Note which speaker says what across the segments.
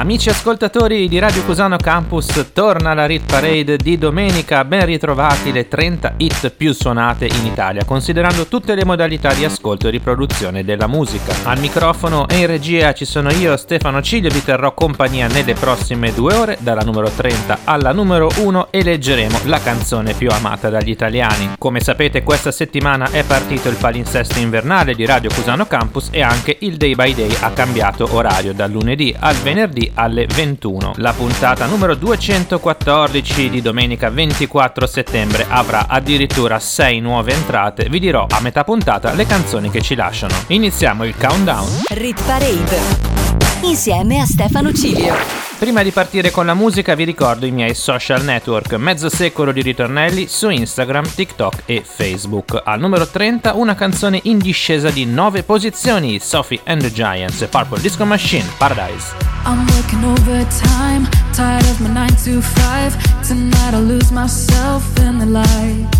Speaker 1: Amici ascoltatori di Radio Cusano Campus, torna la Rit Parade di domenica, ben ritrovati le 30 hit più suonate in Italia, considerando tutte le modalità di ascolto e riproduzione della musica. Al microfono e in regia ci sono io, Stefano Ciglio, vi terrò compagnia nelle prossime due ore, dalla numero 30 alla numero 1 e leggeremo la canzone più amata dagli italiani. Come sapete questa settimana è partito il palinsesto invernale di Radio Cusano Campus e anche il Day by Day ha cambiato orario dal lunedì al venerdì alle 21. La puntata numero 214 di domenica 24 settembre avrà addirittura 6 nuove entrate. Vi dirò a metà puntata le canzoni che ci lasciano. Iniziamo il countdown.
Speaker 2: Rit Parade. Insieme a Stefano Cilio.
Speaker 1: Prima di partire con la musica vi ricordo i miei social network, mezzo secolo di ritornelli su Instagram, TikTok e Facebook. Al numero 30 una canzone in discesa di 9 posizioni, Sophie and the Giants, Purple Disco Machine, Paradise.
Speaker 3: I'm working overtime, tired of my 9 to 5. Tonight I'll lose myself in the lights.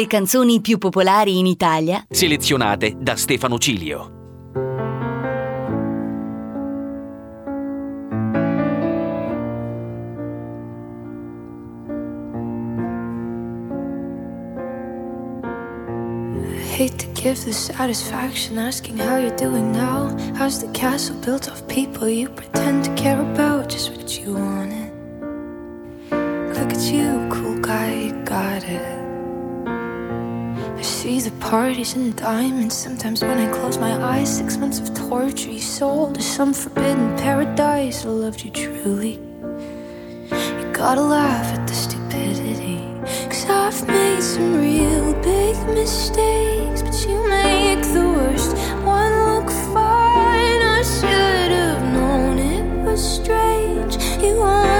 Speaker 2: le canzoni più popolari in Italia,
Speaker 4: selezionate da Stefano Cilio.
Speaker 3: hate to give the satisfaction asking how you're doing now. How's the castle built of people you pretend to care about? Just what you wanted. Look at you, cool guy, you got it.
Speaker 5: I see the parties and diamonds. Sometimes when I close my eyes, six months of torture. You sold to some forbidden paradise. I loved you truly. You gotta laugh at the stupidity. Cause I've made some real big mistakes, but you make the worst one look fine. I should have known it was strange. You.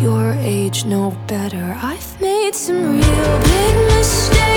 Speaker 5: your age no better. I've made some real big mistakes.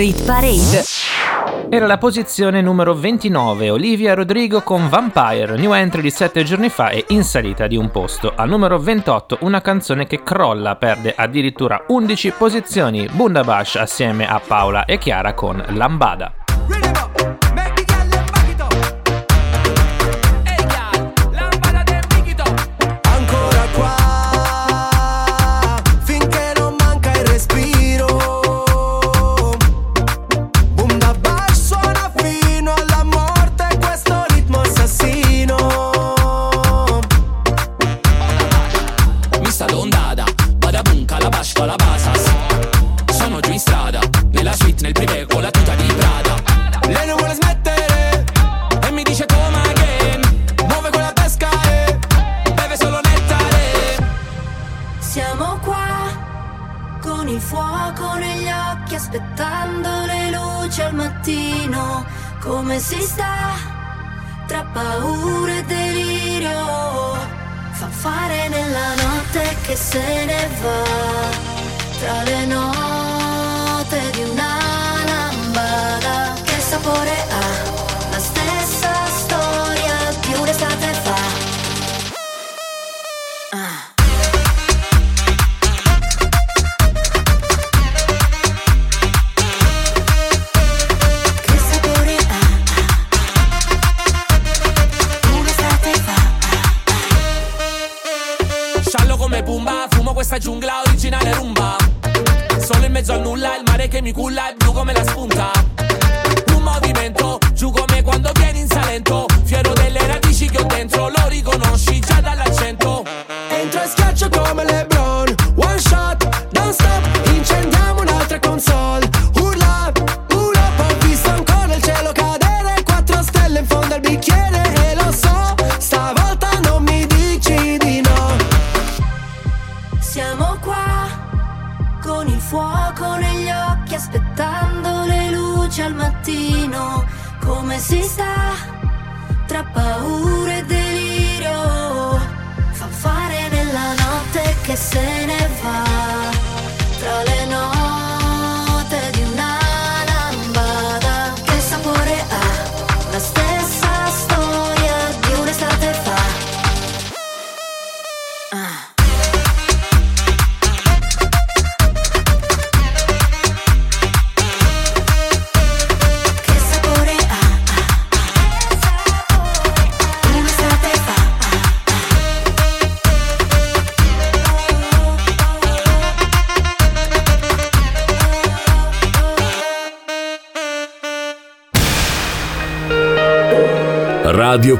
Speaker 6: Rit
Speaker 2: Parade.
Speaker 7: Era la posizione numero 29, Olivia Rodrigo con Vampire, new entry di 7 giorni fa e in salita di un posto. Al numero 28 una canzone che crolla, perde addirittura 11 posizioni, Bundabash assieme a Paola e Chiara con Lambada.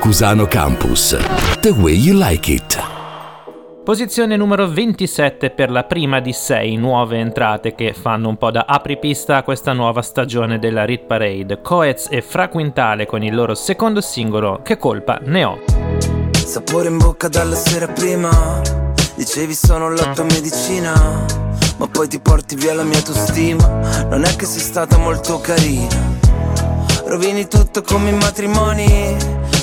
Speaker 8: Cusano Campus. The way you like it.
Speaker 1: Posizione numero 27 per la prima di sei nuove entrate che fanno un po' da apripista a questa nuova stagione della Rit Parade. Coez e Fra Quintale con il loro secondo singolo Che colpa ne ho.
Speaker 9: Sapore in bocca dalla sera prima Dicevi sono la tua medicina Ma poi ti porti via la mia autostima Non è che sei stata molto carina Rovini tutto come i matrimoni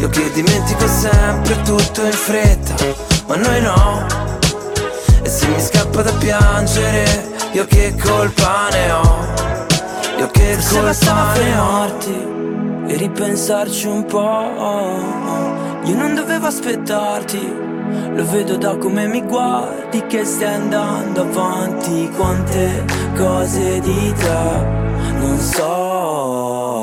Speaker 9: Io che dimentico sempre tutto in fretta, ma noi no. E se mi scappa da piangere, io che colpa ne ho? Io che
Speaker 10: Forse bastava
Speaker 9: colpa ho?
Speaker 10: fermarti e ripensarci un po'. Io non dovevo aspettarti, lo vedo da come mi guardi che stai andando avanti. Quante cose di te non so,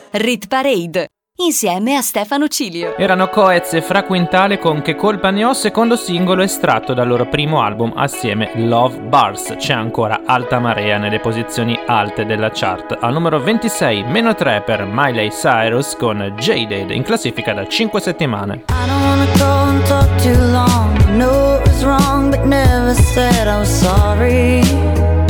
Speaker 2: Rit Parade insieme a Stefano Cilio.
Speaker 1: Erano Coez e Fra Quintale con Che colpa ne ho, secondo singolo estratto dal loro primo album assieme Love Bars. C'è ancora alta marea nelle posizioni alte della chart. Al numero 26, meno 3 per Miley Cyrus con Jaded in classifica da 5 settimane.
Speaker 11: I don't wanna go and talk too long. I know it was wrong, but never said I was sorry.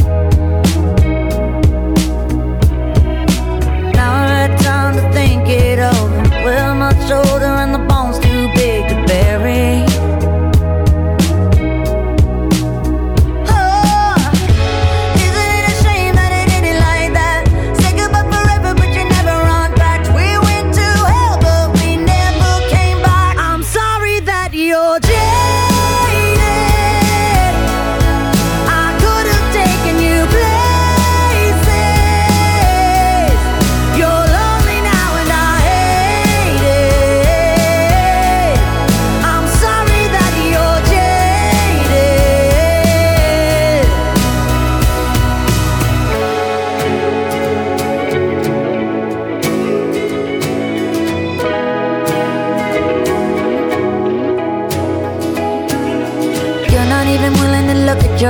Speaker 11: It over. Well, much older and the bones too big to bury. Oh, isn't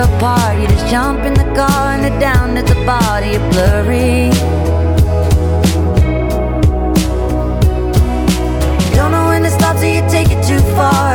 Speaker 11: your part. You just jump in the car and head down at the bar. You're blurry. Don't know when to stop till you take it too far.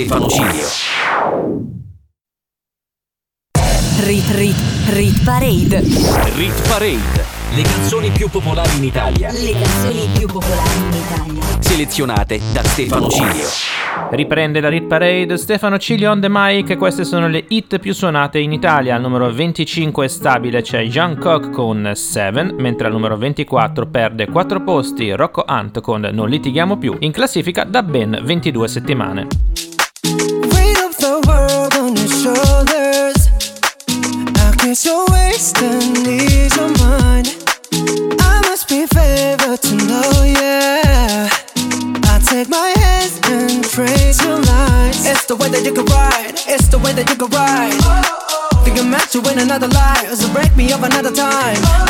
Speaker 4: Stefano Cilio.
Speaker 2: Rit Rit Rit Parade.
Speaker 4: Rit Parade. Le canzoni più popolari in Italia.
Speaker 2: Le canzoni più popolari in Italia.
Speaker 4: Selezionate da Stefano Cilio.
Speaker 1: Riprende la Rit Parade Stefano Ciglio on the mic queste sono le hit più suonate in Italia. Al numero 25 stabile c'è Jean Coq con Seven, mentre al numero 24 perde 4 posti Rocco Hunt con Non litighiamo più, in classifica da ben 22 settimane.
Speaker 12: Wasting mind. I must be favored to know, yeah. I take my hands and praise your lines. It's the way that you can ride. It's the way that you can ride. Oh, oh, oh. Think I'm meant to win another life, so break me up another time.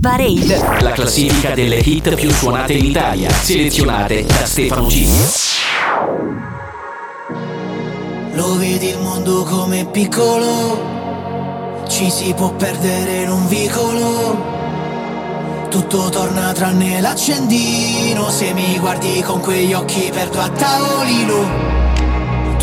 Speaker 2: Parade.
Speaker 4: La classifica delle hit più suonate in Italia, selezionate da Stefano G.
Speaker 13: Lo vedi il mondo come piccolo, ci si può perdere in un vicolo. Tutto torna tranne l'accendino, se mi guardi con quegli occhi perdo a tavolino.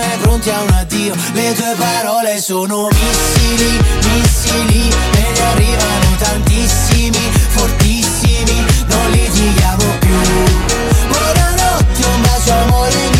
Speaker 13: mai pronti a un addio. Le tue parole sono missili, missili Me ne arrivano tantissimi, fortissimi Non litighiamo più. Buonanotte, un bacio amore mio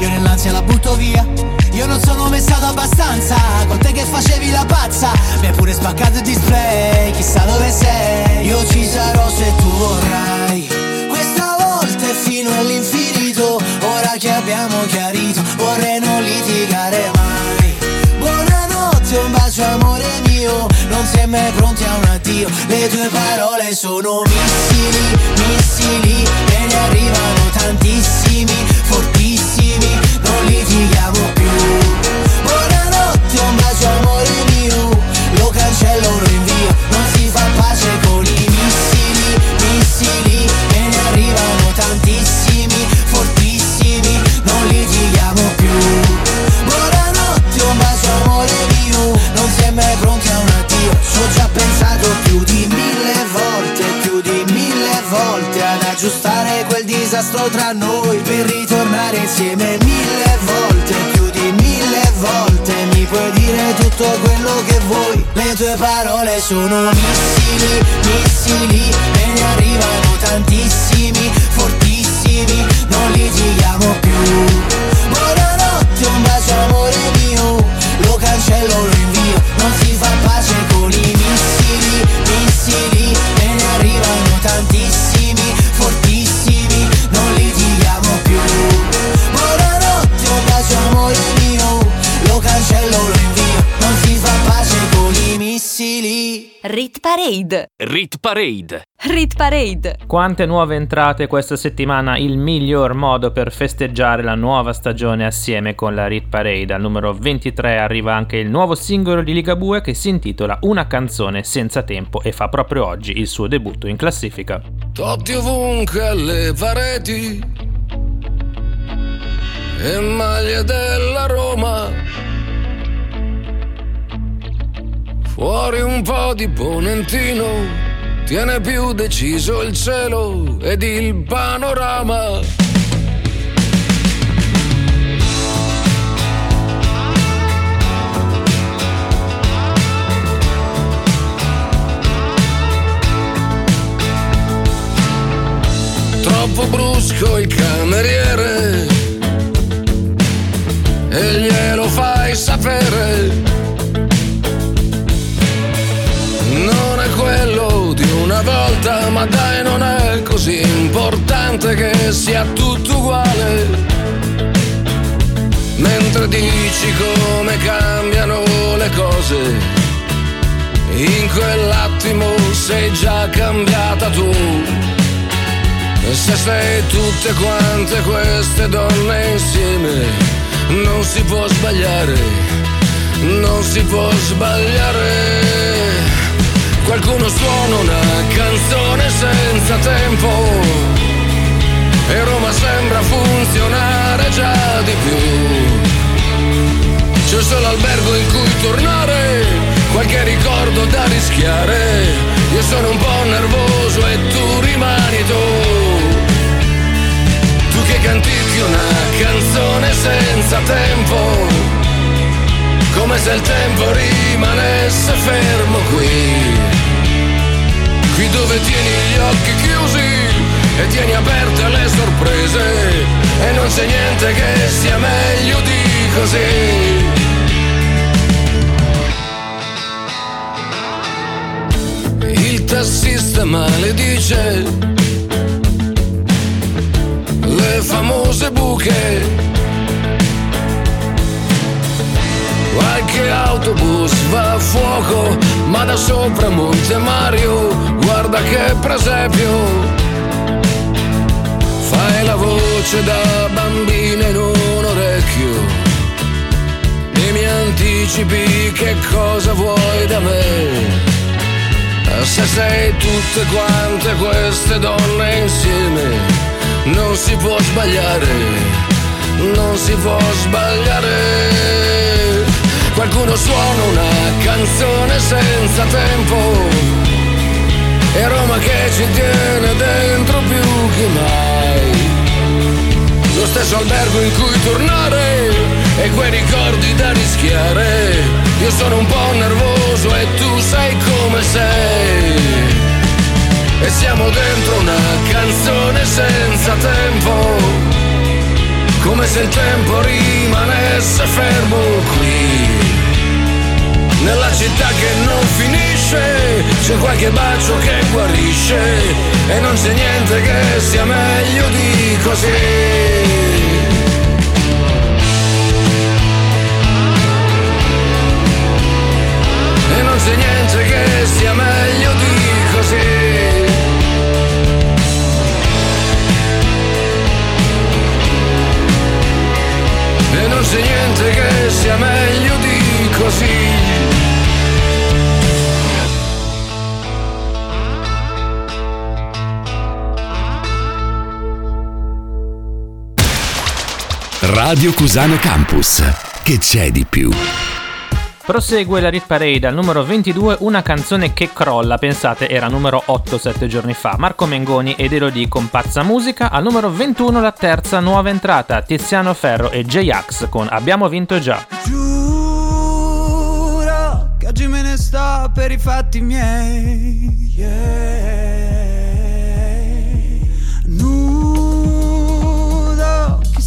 Speaker 13: Io nell'ansia la butto via. Io non sono mai stato abbastanza. Con te che facevi la pazza. Mi hai pure spaccato il display. Chissà dove sei. Io ci sarò se tu vorrai. Questa volta è fino all'infinito. Ora che abbiamo chiarito Vorrei non litigare mai. Buonanotte, un bacio amore mio. Non sei mai pronti a un addio. Le tue parole sono missili, missili. E ne arrivano tantissimi, fortissimi Non litighiamo più. Buonanotte, un bacio amore mio. Lo cancello, lo invio Non si fa pace con i missili, missili E ne arrivano tantissimi, fortissimi Non litighiamo più. Buonanotte, un bacio amore mio. Non si è mai pronti a un addio. Ho già pensato più di mille volte Più di mille volte Ad aggiustare disastro tra noi Per ritornare insieme mille volte Più di mille volte. Mi puoi dire tutto quello che vuoi Le tue parole sono missili, missili E ne arrivano tantissimi, fortissimi Non litighiamo più. Buonanotte, un bacio amore mio Lo cancello, lo invio Non si fa pace con i missili, missili E ne
Speaker 2: Rit Parade.
Speaker 4: Rit Parade.
Speaker 2: Rit Parade.
Speaker 1: Quante nuove entrate questa settimana, il miglior modo per festeggiare la nuova stagione assieme con la Rit Parade. Al numero 23 arriva anche il nuovo singolo di Ligabue che si intitola Una canzone senza tempo e fa proprio oggi il suo debutto in classifica.
Speaker 14: Totti ovunque alle pareti e maglie della Roma. Fuori un po' di ponentino, tiene più deciso il cielo ed il panorama. Troppo brusco il cameriere e glielo fai sapere. Volta, ma dai, non è così importante che sia tutto uguale. Mentre dici come cambiano le cose, in quell'attimo sei già cambiata tu. Se sei tutte quante queste donne insieme, non si può sbagliare, non si può sbagliare. Qualcuno suona una canzone senza tempo e Roma sembra funzionare già di più. C'è solo albergo in cui tornare, qualche ricordo da rischiare. Io sono un po' nervoso e tu rimani tu. Tu che cantichi una canzone senza tempo, come se il tempo rimanesse fermo qui. Qui dove tieni gli occhi chiusi e tieni aperte le sorprese e non c'è niente che sia meglio di così. Il tassista maledice le famose buche Qualche autobus va a fuoco, ma da sopra Monte Mario, guarda che presepio. Fai la voce da bambina in un orecchio e mi anticipi che cosa vuoi da me. Se sei tutte quante queste donne insieme, non si può sbagliare, non si può sbagliare. Qualcuno suona una canzone senza tempo. E Roma che ci tiene dentro più che mai. Lo stesso albergo in cui tornare E quei ricordi da rischiare. Io sono un po' nervoso e tu sai come sei. E siamo dentro una canzone senza tempo. Come se il tempo rimanesse fermo qui nella città che non finisce c'è qualche bacio che guarisce e non c'è niente che sia meglio di così. E non c'è niente che sia meglio di così. E non c'è niente che sia meglio di così.
Speaker 8: Radio Cusano Campus. Che c'è di più?
Speaker 1: Prosegue la Rit Parade al numero 22, una canzone che crolla, pensate era numero 8 7 giorni fa. Marco Mengoni ed Elodie con Pazza Musica, al numero 21 la terza nuova entrata, Tiziano Ferro e J-Ax con Abbiamo vinto già.
Speaker 7: Giuro che oggi me ne sto per i fatti miei. Yeah.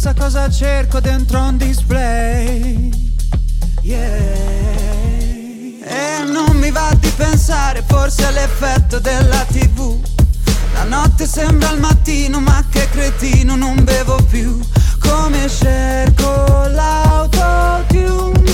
Speaker 7: Chissà cosa cerco dentro un display. Yeah. E non mi va di pensare, forse è l'effetto della tv. La notte sembra il mattino, ma che cretino, non bevo più. Come cerco l'autotune,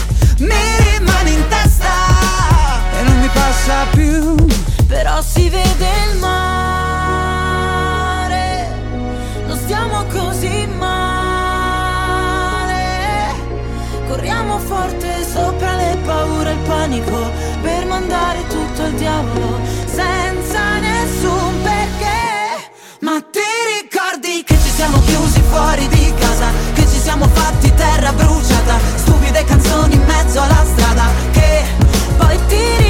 Speaker 7: tutto al diavolo senza nessun perché. Ma ti ricordi che ci siamo chiusi fuori di casa? Che ci siamo fatti terra bruciata? Stupide canzoni in mezzo alla strada. Che poi ti ricordi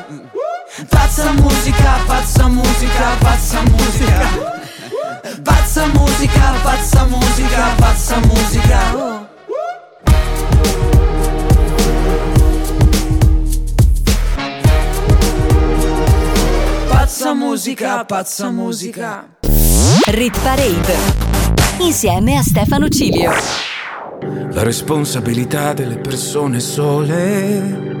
Speaker 7: Pazza musica, pazza musica, pazza musica. Pazza musica, pazza musica, pazza musica. Pazza musica, pazza musica.
Speaker 2: Rit Parade insieme a Stefano Cilio.
Speaker 14: La responsabilità delle persone sole.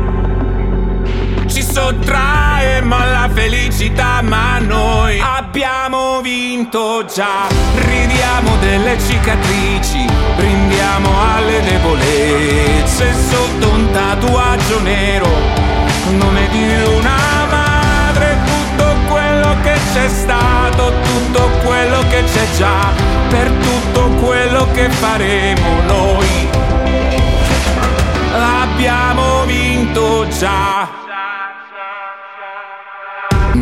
Speaker 15: felicità, ma noi abbiamo vinto già. Ridiamo delle cicatrici, brindiamo alle debolezze sotto un tatuaggio nero nome di una madre, tutto quello che c'è stato, tutto quello che c'è già, per tutto quello che faremo noi. Abbiamo vinto già.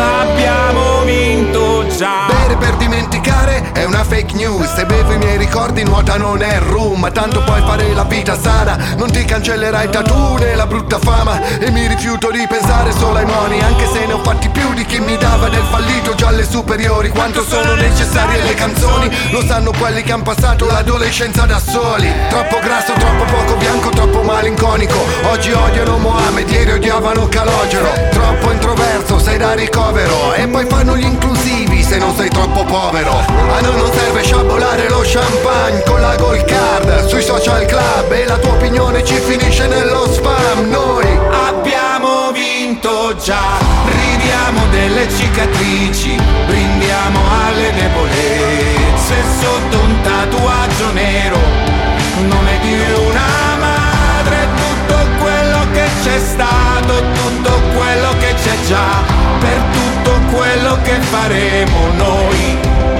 Speaker 15: Abbiamo vinto già.
Speaker 16: Bere per dimenticare è una fake news Se bevo i miei ricordi nuota non è rum tanto puoi fare la vita sana Non ti cancellerai il tattoo la brutta fama. E mi rifiuto di pensare solo ai moni Anche se ne ho fatti più di chi mi dava del fallito. Già alle superiori Quanto sono necessarie le canzoni. Lo sanno quelli che hanno passato l'adolescenza da soli. Troppo grasso, troppo poco bianco, troppo malinconico. Oggi odiano Mohamed, ieri odiavano Calogero. Troppo introverso, sei da ricovero. E poi fanno gli inclusivi se non sei troppo povero A non serve sciabolare lo champagne con la gold card. Sui social club e la tua opinione ci finisce nello spam. Noi
Speaker 15: Abbiamo vinto già, ridiamo delle cicatrici, brindiamo alle debolezze sotto un tatuaggio nero, nome di una madre, tutto quello che c'è stato, tutto quello che c'è già, per tutto quello che faremo noi.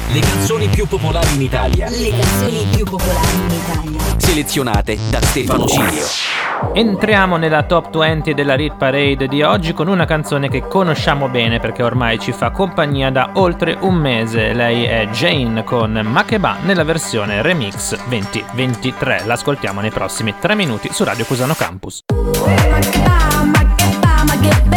Speaker 4: Le canzoni più popolari in Italia.
Speaker 2: Le canzoni più popolari in Italia.
Speaker 4: Selezionate da Stefano Cilio.
Speaker 1: Entriamo nella top 20 della Rit Parade di oggi con una canzone che conosciamo bene perché ormai ci fa compagnia da oltre un mese. Lei è Jane con Makeba nella versione remix 2023. L'ascoltiamo nei prossimi 3 minuti su Radio Cusano Campus.
Speaker 17: Makeba, makeba, makeba, makeba,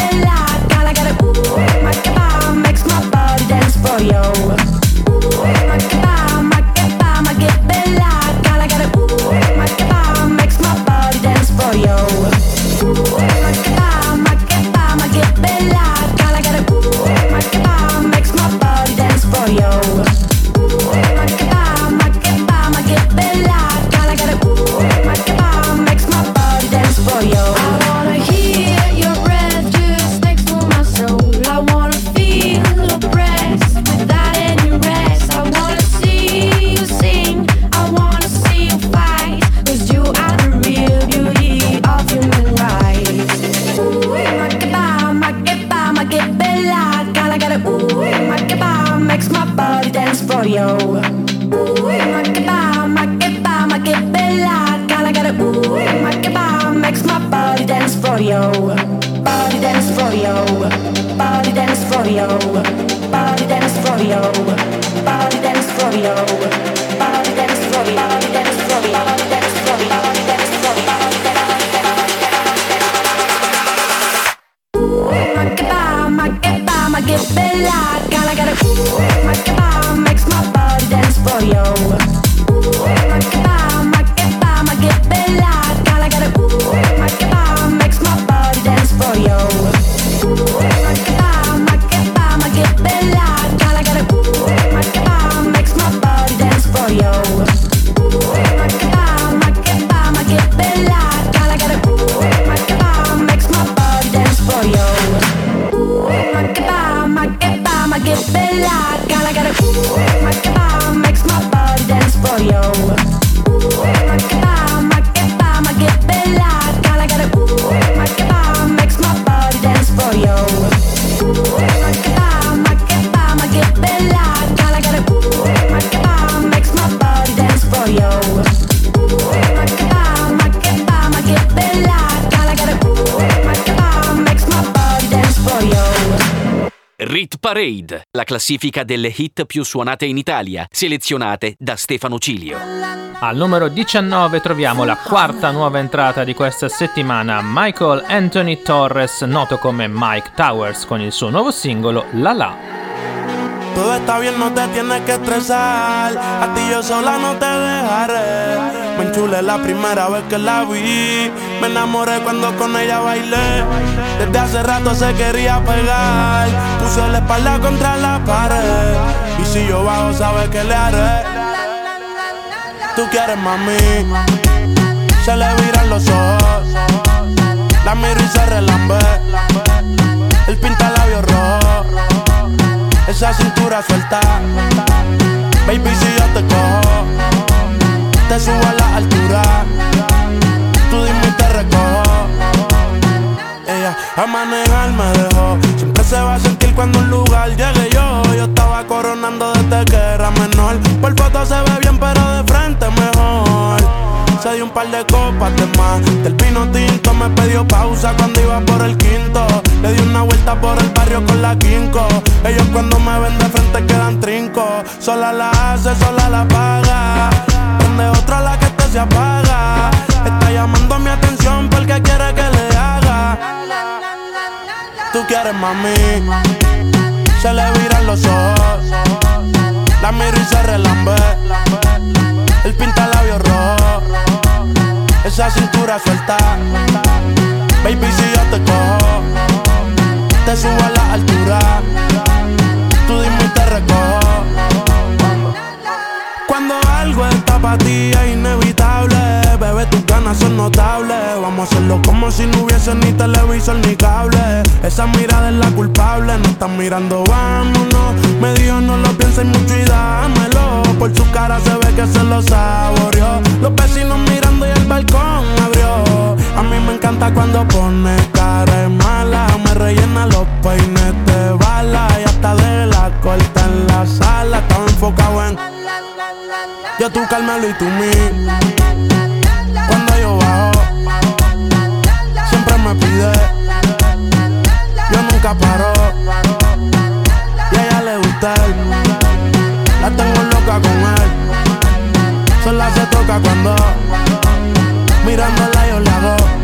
Speaker 4: Parade, la classifica delle hit più suonate in Italia, selezionate da Stefano Cilio.
Speaker 1: Al numero 19 troviamo la quarta nuova entrata di questa settimana, Michael Anthony Torres, noto come Mike Towers, con il suo nuovo singolo La La.
Speaker 18: Todo está bien, no te tienes que estresar. A ti yo sola no te dejaré. Me enchulé la primera vez que la vi. Me enamoré cuando con ella bailé. Desde hace rato se quería pegar. Puso la espalda contra la pared. Y si yo bajo, sabes que le haré. Tú quieres mami. Se le viran los ojos. La miro y se relambe. El pinta labios rojo esa cintura suelta. Baby, si yo te cojo, te subo a la altura. Tú dime y te recojo. Ella a manejar me dejó. Siempre se va a sentir cuando un lugar llegue yo. Yo estaba coronando desde que era menor. Por foto se ve bien, pero de frente mejor. Se dio un par de copas de más. Del pino tinto me pidió pausa cuando iba por el quinto. Le di una vuelta por el barrio con la quinco. Ellos cuando me ven de frente quedan trinco. Sola la hace, sola la paga. Prende otra la que este se apaga. Está llamando mi atención porque quiere que le haga. Tú quieres mami. Se le viran los ojos. La miro y se relambe. El pinta labios rojo. Esa cintura suelta. Baby, si yo te cojo, te subo a la altura. Tú dime y te recojo. Cuando algo está para ti es inevitable, bebé, tus ganas son notables. Vamos a hacerlo como si no hubiese ni televisor ni cable. Esa mirada es la culpable, no están mirando, vámonos. Me dijo no lo pienses mucho y dámelo. Por su cara se ve que se lo saboreó. Los vecinos mirando y el balcón abrió. A mí me encanta cuando pone cara mala. Me rellena los peines de bala y hasta de la corta en la sala. Estaba enfocado en yo tú Carmelo y tú mí. Cuando yo bajo, siempre me pide. Yo nunca paro. Y a ella le gusta. La tengo loca con él. Sola se toca cuando mirándola yo la hago.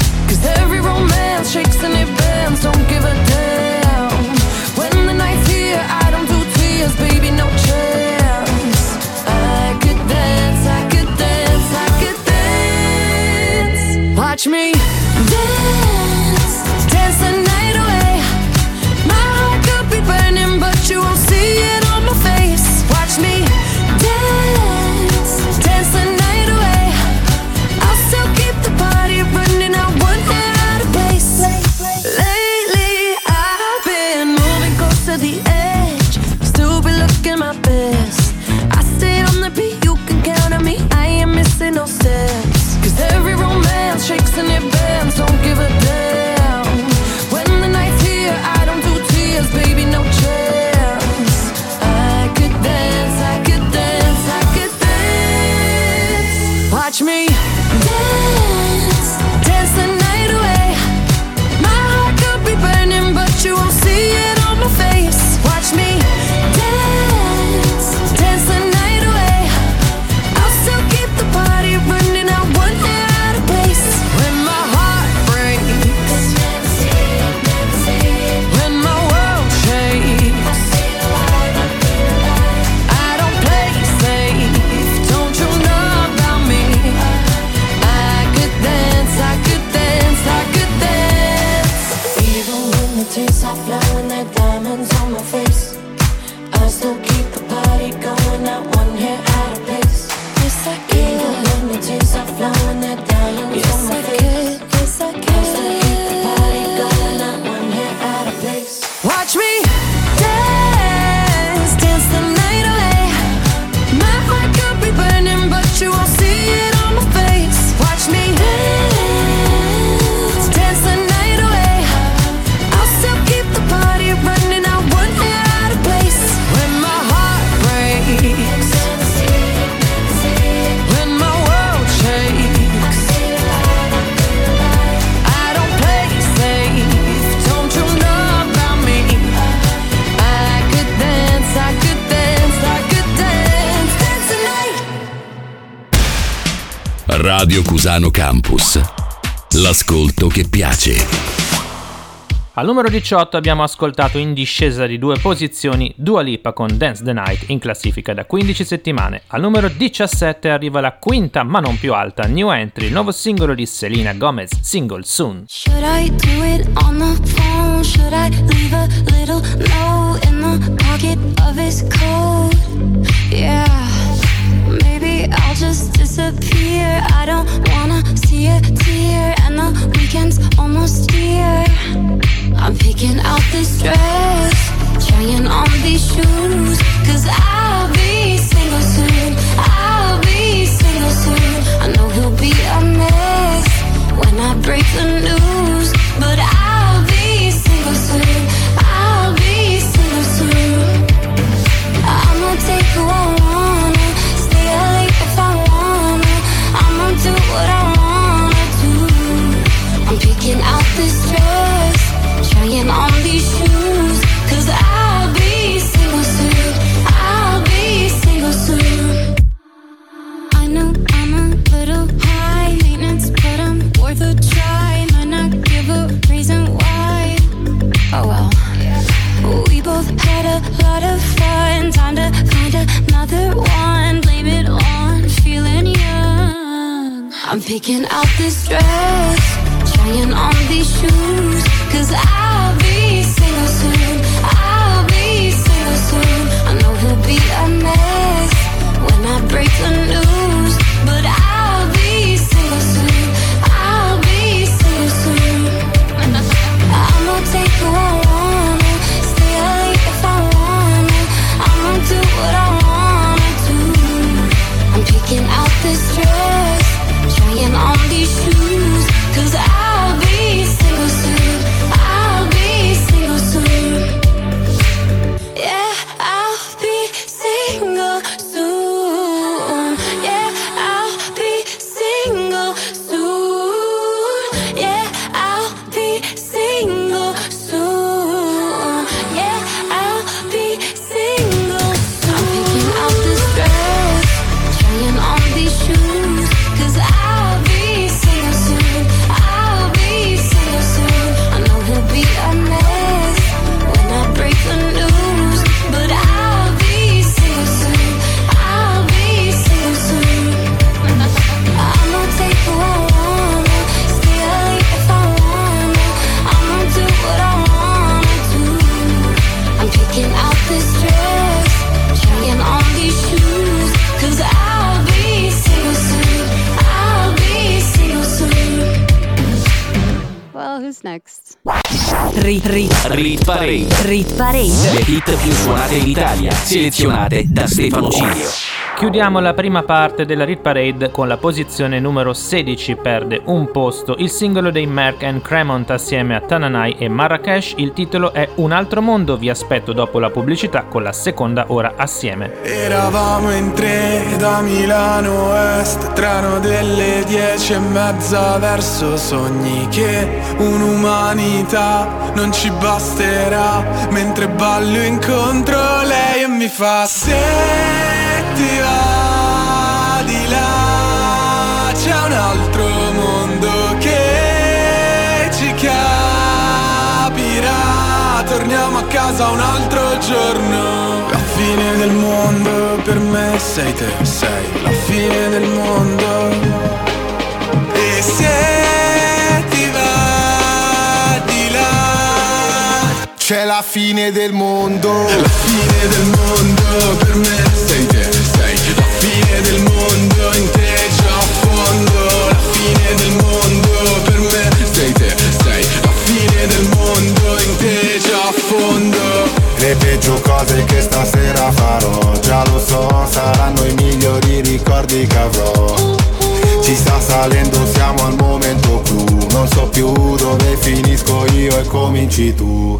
Speaker 1: Al numero 18 abbiamo ascoltato in discesa di due posizioni Dua Lipa con Dance the Night in classifica da 15 settimane. Al numero 17 arriva la quinta ma non più alta New Entry, il nuovo singolo di Selena Gomez, Single Soon.
Speaker 3: I'll just disappear. I don't wanna see a tear and the weekend's almost here. I'm picking out this dress, trying on these shoes, cause I'll be single soon. I'll be single soon. I know he'll be a
Speaker 4: man. Selezionate da Stefano Cilio.
Speaker 1: Chiudiamo la prima parte della Rit Parade con la posizione numero 16, perde un posto il singolo dei Merck and Cremont assieme a Tananai e Marrakesh, il titolo è Un altro mondo, vi aspetto dopo la pubblicità con la seconda ora assieme.
Speaker 19: Eravamo in tre da Milano Est Treno delle dieci e mezza verso sogni Che un'umanità non ci basterà Mentre ballo incontro lei mi fa Se ti va di là C'è un altro mondo che ci capirà. Torniamo a casa un altro giorno. La fine del mondo per me sei te, sei la fine del mondo
Speaker 20: C'è la fine del mondo.
Speaker 19: La fine del mondo per me sei te, sei. La fine del mondo in te già a fondo La fine del mondo per me sei te, sei. La fine del mondo in te già a fondo
Speaker 21: Le peggio cose che stasera farò. Già lo so, saranno i migliori ricordi che avrò. Ci sta salendo, siamo al momento clou. Non so più dove finisco io e cominci tu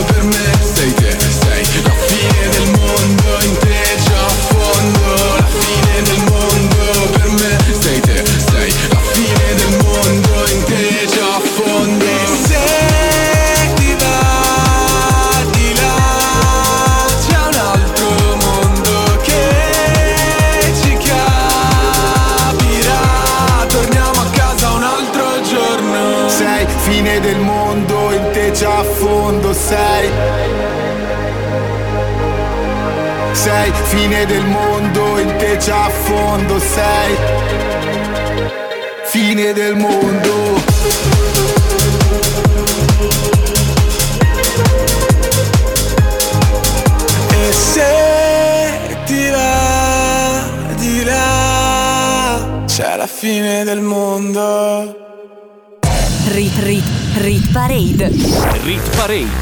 Speaker 19: per me
Speaker 20: Del mondo, in te già a fondo sei. Fine del mondo.
Speaker 19: E se ti va di là c'è la fine del mondo
Speaker 2: Rit, rit, rit parade.
Speaker 4: Rit Parade.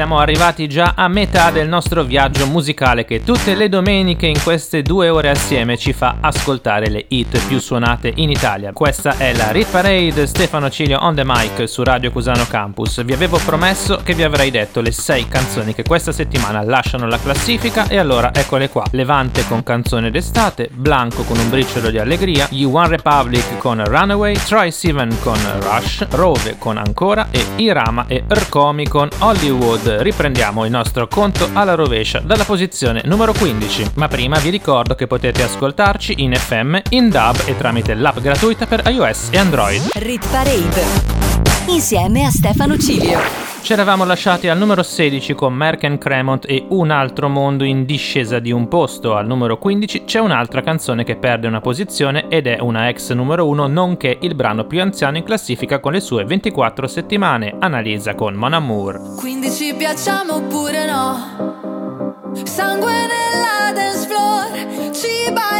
Speaker 1: Siamo arrivati già a metà del nostro viaggio musicale che tutte le domeniche in queste due ore assieme ci fa ascoltare le hit più suonate in Italia. Questa è la Rit Parade Stefano Cilio on the mic su Radio Cusano Campus. Vi avevo promesso che vi avrei detto le 6 canzoni che questa settimana lasciano la classifica e allora eccole qua. Levante con canzone d'estate, Blanco con un briciolo di allegria, You One Republic con Runaway, Troy Sivan con Rush, Rove con Ancora e Irama e Ercomi con Hollywood. Riprendiamo il nostro conto alla rovescia dalla posizione numero 15. Ma prima vi ricordo che potete ascoltarci in FM, in DAB e tramite l'app gratuita per iOS e Android.
Speaker 2: Rit parade. Insieme a Stefano Cilio.
Speaker 1: Ci eravamo lasciati al numero 16 con Merck Cremont e Un altro mondo in discesa di un posto. Al numero 15 c'è un'altra canzone che perde una posizione ed è una ex numero 1 nonché il brano più anziano in classifica con le sue 24 settimane. Analisa con Mon Amour.
Speaker 3: Quindi ci piacciamo oppure no? Sangue nella dance floor, ci ballerò.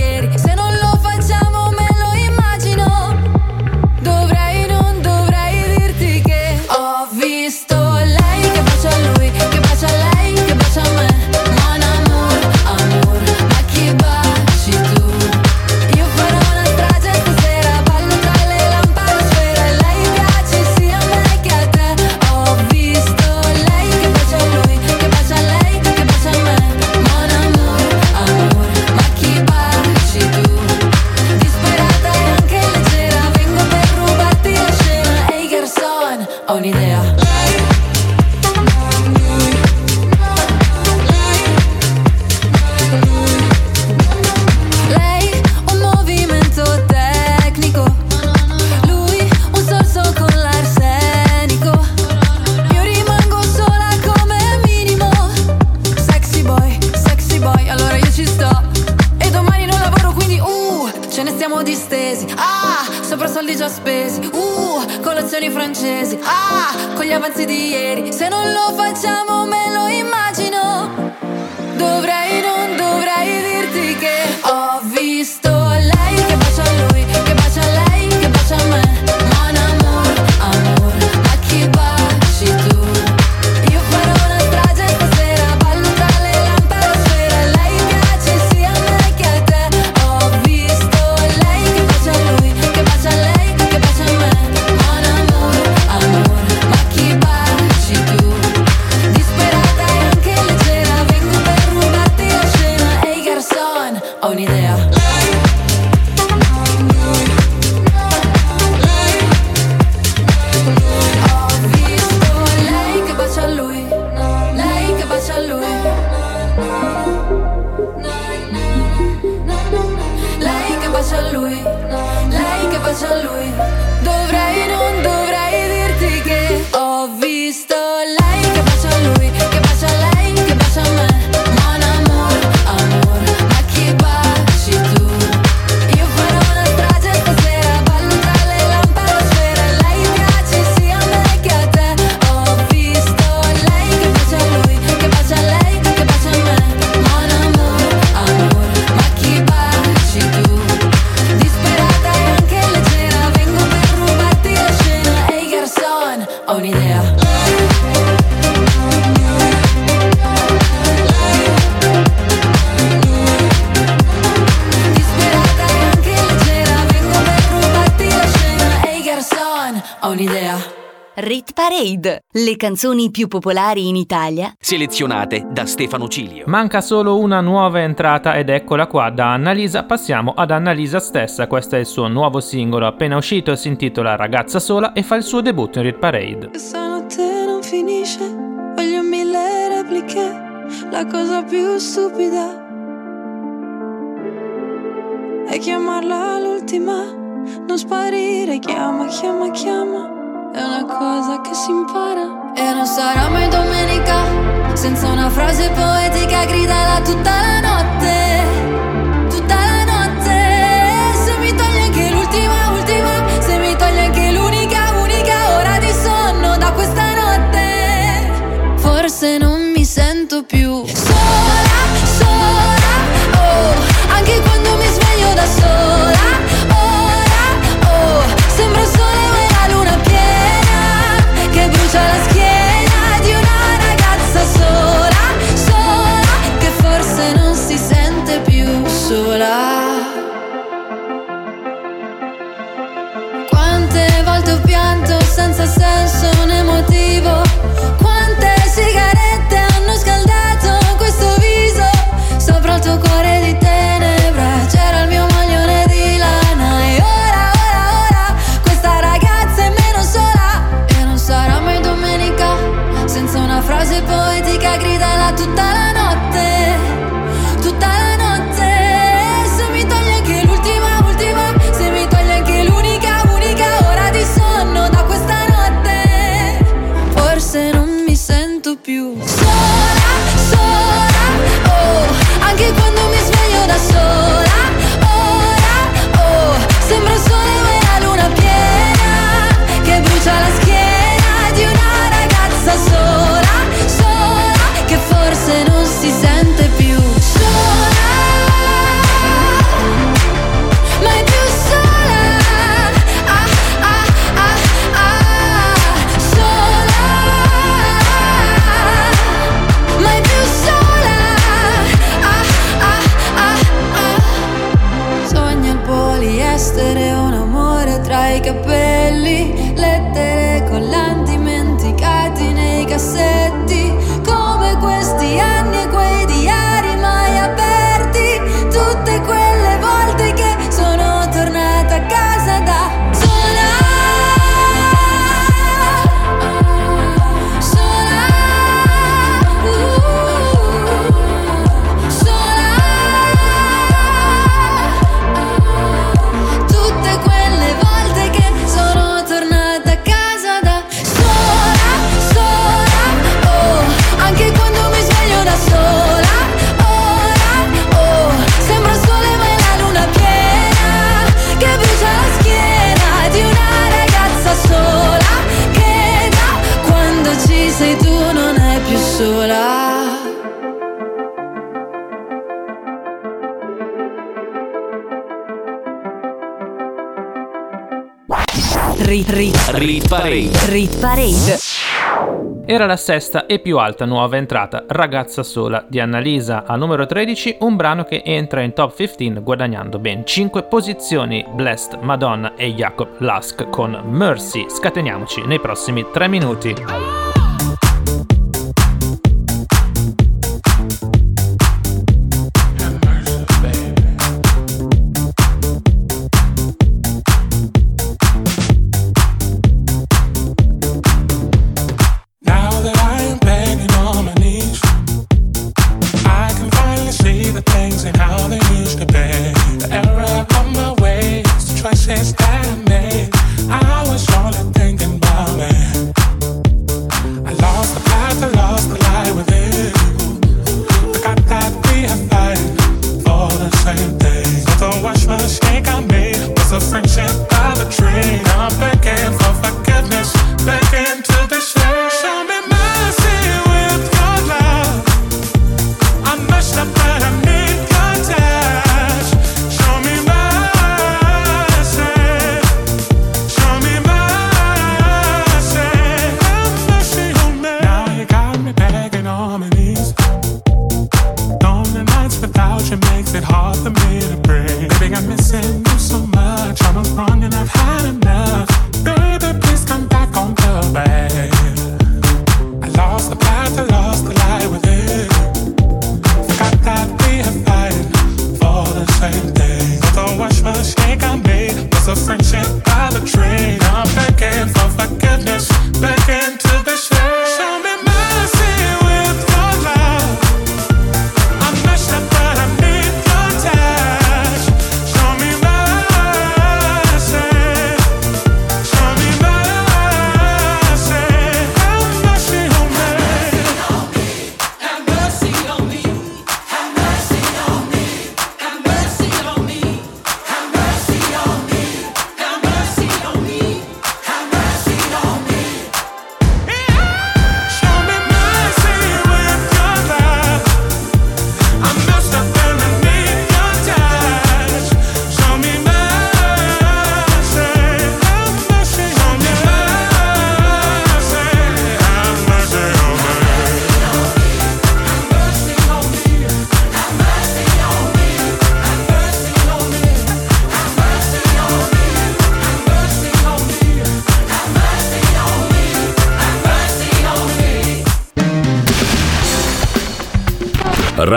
Speaker 3: pezzi di ieri. Se non lo facciamo Le
Speaker 2: canzoni più popolari in Italia,
Speaker 4: selezionate da Stefano Cilio.
Speaker 1: Manca solo una nuova entrata ed eccola qua da Annalisa. Passiamo ad Annalisa stessa, questo è il suo nuovo singolo appena uscito, si intitola Ragazza sola e fa il suo debutto in Rit Parade.
Speaker 3: Questa notte non finisce, voglio mille repliche, la cosa più stupida è chiamarla l'ultima, non sparire, chiama, chiama, chiama è una cosa che si impara. E non sarà mai domenica senza una frase poetica gridala tutta la notte. Tutta la notte. Se mi togli anche l'ultima, ultima. Se mi togli anche l'unica, unica ora di sonno da questa notte. Forse non mi sento più
Speaker 22: rit
Speaker 2: parade.
Speaker 23: Era la sesta e più alta nuova entrata, Ragazza sola di Annalisa al numero 13, un brano che entra in top 15 guadagnando ben 5 posizioni. Blessed, Madonna e Jacob Lusk con Mercy. Scateniamoci nei prossimi 3 minuti.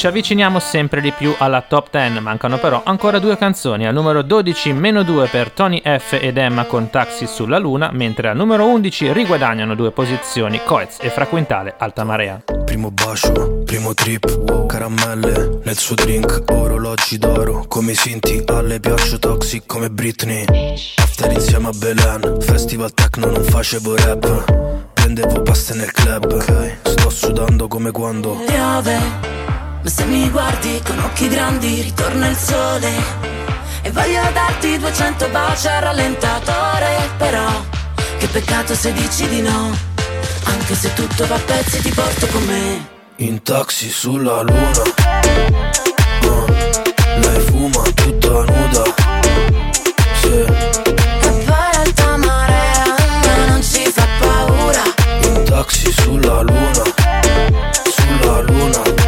Speaker 23: Ci avviciniamo sempre di più alla top 10, mancano però ancora due canzoni. Al numero 12 meno 2 per Tony F ed Emma con Taxi sulla Luna, mentre al numero 11 riguadagnano due posizioni Coez e Fraquintale Alta Marea.
Speaker 24: Primo bacio, primo trip, caramelle nel suo drink, orologi d'oro, come i Sinti, alle piaccio toxic come Britney. After insieme a Belen, festival techno non facevo rap, prendevo paste nel club, sto sudando come quando
Speaker 7: piove, ma se mi guardi con occhi grandi ritorna il sole e voglio darti 200 baci al rallentatore, però che peccato se dici di no, anche se tutto va a pezzi ti porto con me.
Speaker 24: in taxi sulla luna. Uh, lei fuma tutta nuda. Sì,
Speaker 7: poi l'alta marea ma non ci fa paura.
Speaker 24: in taxi sulla luna. Sulla luna.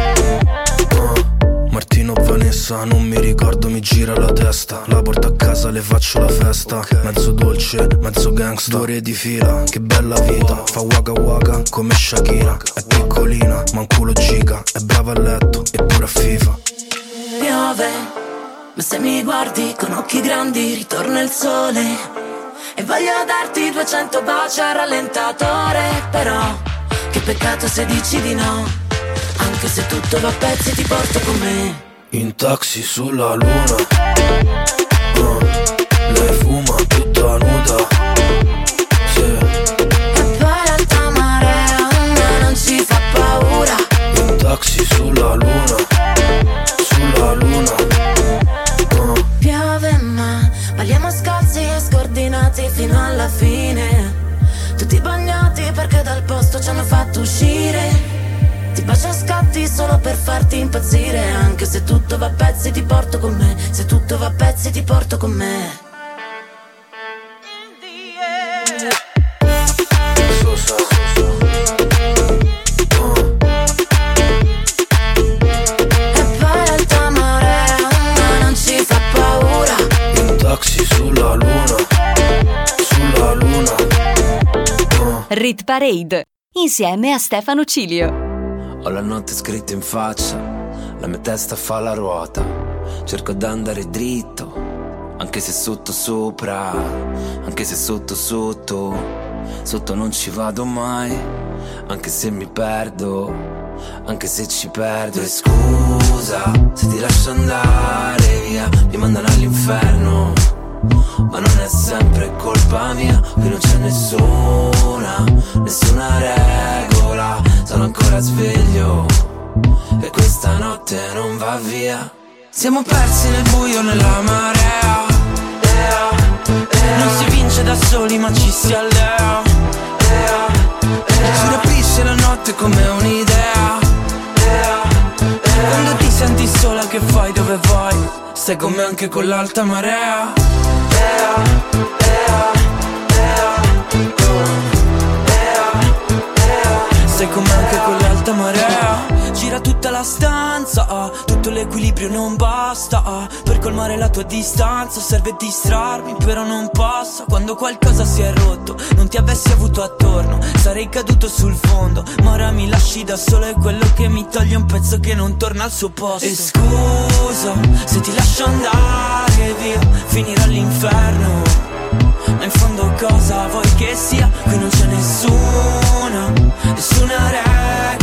Speaker 24: Martino Vanessa, non mi ricordo, mi gira la testa. La porto a casa, le faccio la festa. Mezzo dolce, mezzo gangsta. Due ore di fila, che bella vita. Fa waka waka come Shakira. È piccolina, ma un culo giga. È brava a letto, eppure a FIFA.
Speaker 7: Piove, ma se mi guardi con occhi grandi ritorna il sole e voglio darti 200 baci al rallentatore, però che peccato se dici di no, anche se tutto va a pezzi ti porto con me.
Speaker 24: In taxi sulla luna. Uh, lei fuma tutta nuda. Sì,
Speaker 7: E poi l'alta marea ma non ci fa paura.
Speaker 24: in taxi sulla luna. Sulla luna. Uh,
Speaker 7: Piove ma balliamo scalzi e scordinati fino alla fine Tutti bagnati perché dal posto ci hanno fatto uscire bacio a scatti solo per farti impazzire Anche Che se tutto va a pezzi ti porto con me Se tutto va a pezzi ti porto con me poi alta marea ma non ci fa paura
Speaker 9: Un taxi sulla luna, sulla luna.
Speaker 2: Rit Parade insieme a Stefano Cilio.
Speaker 9: Ho la notte scritta in faccia, la mia testa fa la ruota. Cerco d'andare dritto, anche se sotto sopra, anche se sotto sotto, sotto non ci vado mai, anche se mi perdo, anche se ci perdo. E scusa se ti lascio andare via, mi mandano all'inferno. Ma non è sempre colpa mia, qui non c'è nessuna, nessuna regola, sono ancora sveglio e questa notte non va via. Siamo persi nel buio nella marea, ea, ea. non si vince da soli ma ci si allea, ea, ea. si rapisce la notte come un'idea. ea, ea. Quando ti senti sola che fai dove vai? Stai con me anche con l'alta marea. Ea, ea, ea. Stai con me tutta la stanza, ah, tutto l'equilibrio non basta. ah, per colmare la tua distanza serve distrarmi, però non passa. Quando qualcosa si è rotto, non ti avessi avuto attorno, sarei caduto sul fondo. Ma ora mi lasci da solo, è quello che mi toglie un pezzo che non torna al suo posto. E scusa se ti lascio andare via, finirò all'inferno. Ma in fondo cosa vuoi che sia? Qui non c'è nessuna, nessuna regola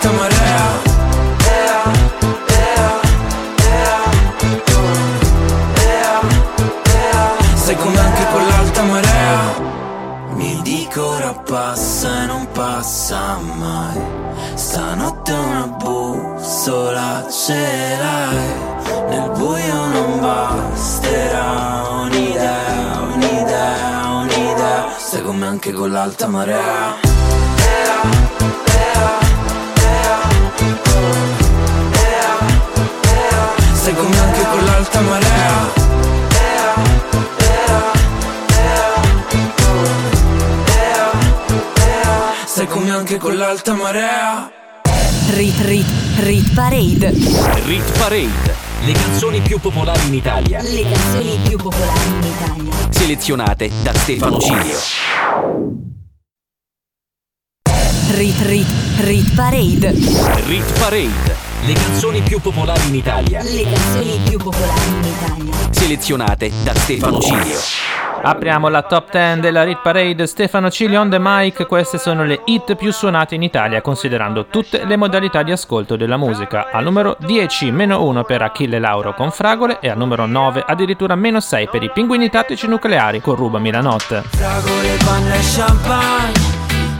Speaker 9: l'alta marea Ea, ea, ea. Ea, ea. Stai con me anche con marea Mi dico ora passa e non passa mai Stanotte una bussola ce l'hai Nel buio non basterà un'idea, un'idea, un'idea Stai con me anche con l'alta marea ea. Stai con me anche con l'alta marea me anche con l'alta marea
Speaker 2: Rit Rit Rit Parade.
Speaker 4: Rit Parade. Le canzoni più popolari in Italia.
Speaker 2: Le canzoni più popolari in Italia.
Speaker 4: Selezionate da Stefano Cilio.
Speaker 2: Rit Rit Rit Parade.
Speaker 4: Rit Parade. Le canzoni più popolari in Italia.
Speaker 2: Le canzoni più popolari in Italia.
Speaker 4: Selezionate da Stefano Cilio.
Speaker 1: Apriamo la top 10 della Rit Parade. Stefano Cilio on the mic. Queste sono le hit più suonate in Italia, considerando tutte le modalità di ascolto della musica. Al numero 10, meno 1 per Achille Lauro con Fragole. E al numero 9, addirittura meno 6 per i pinguini tattici nucleari con Rubami la notte.
Speaker 12: Fragole, panna e champagne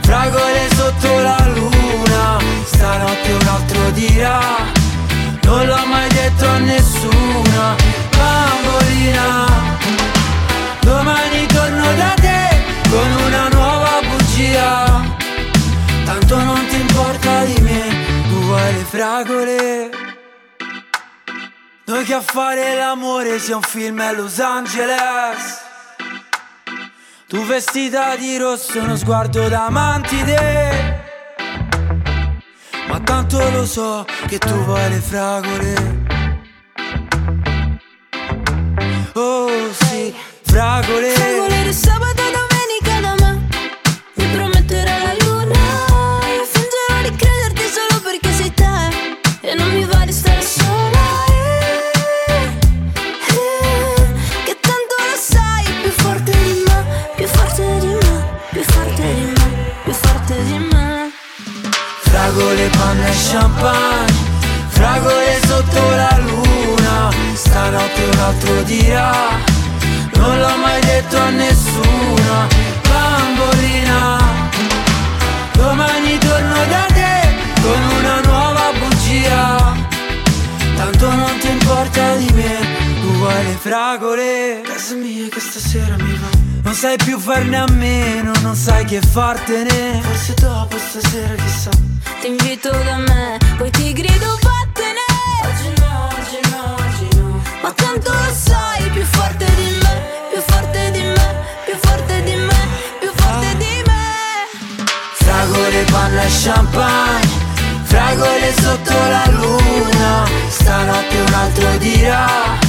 Speaker 12: Fragole sotto la luna Stanotte un altro dirà Non l'ho mai detto a nessuna Bambolina. Domani torno da te Con una nuova bugia Tanto non ti importa di me Tu vuoi le fragole. Noi che a fare l'amore sia un film a Los Angeles tu vestita di rosso, uno sguardo da mantide. Ma tanto lo so che tu vuoi le fragole. Oh sì, fragole.
Speaker 7: Fragole di sabato le panne e champagne
Speaker 12: Fragole sotto la luna
Speaker 9: Stanotte un altro dirà Non l'ho mai detto a nessuna Bambolina. Domani torno da te Con una nuova bugia Tanto non ti importa di me vuoi le fragole. Casa mia che stasera mi va. Non sai più farne a meno Non sai che fartene. Forse dopo stasera chissà.
Speaker 7: Ti invito da me, poi ti grido vattene!
Speaker 9: Oggi no, oggi no, oggi no.
Speaker 7: Ma tanto lo sai, più forte di me, più forte di me, più forte di me, più forte di me.
Speaker 9: Fragole, panna e champagne Fragole sotto la luna. Stanotte un altro dirà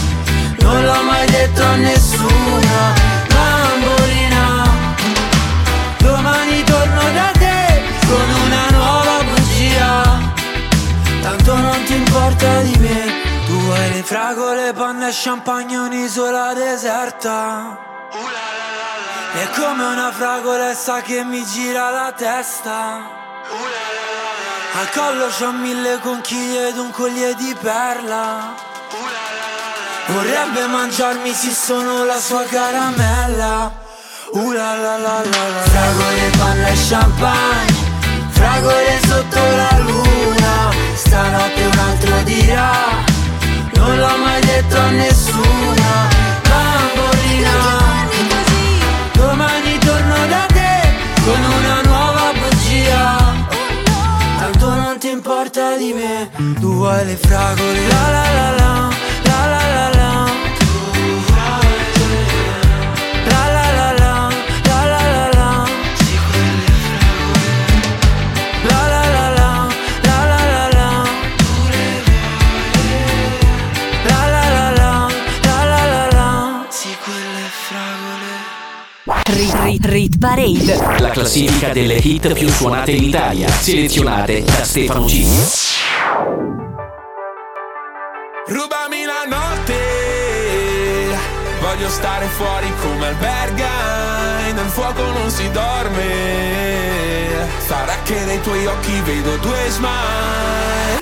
Speaker 9: Non l'ho mai detto a nessuna Bambolina. Domani torno da te Con una nuova bugia. Tanto non ti importa di me Tu vuoi le fragole, panna e champagne Un'isola deserta. È come una fragolessa che mi gira la testa. Al collo c'ho mille conchiglie ed un collier di perla Vorrebbe mangiarmi se sono la sua caramella. Uh la la la la la. Fragole, panna e champagne Fragole sotto la luna. Stanotte un altro dirà Non l'ho mai detto a nessuna. Bambolina Domani torno da te con una nuova bugia. Tanto non ti importa di me Tu vuoi le fragole La la la la
Speaker 2: Rit Parade.
Speaker 4: La classifica delle hit più suonate in Italia, selezionate da Stefano G.
Speaker 15: Rubami la notte, voglio stare fuori come albergai, nel fuoco non si dorme, sarà che nei tuoi occhi vedo due smile.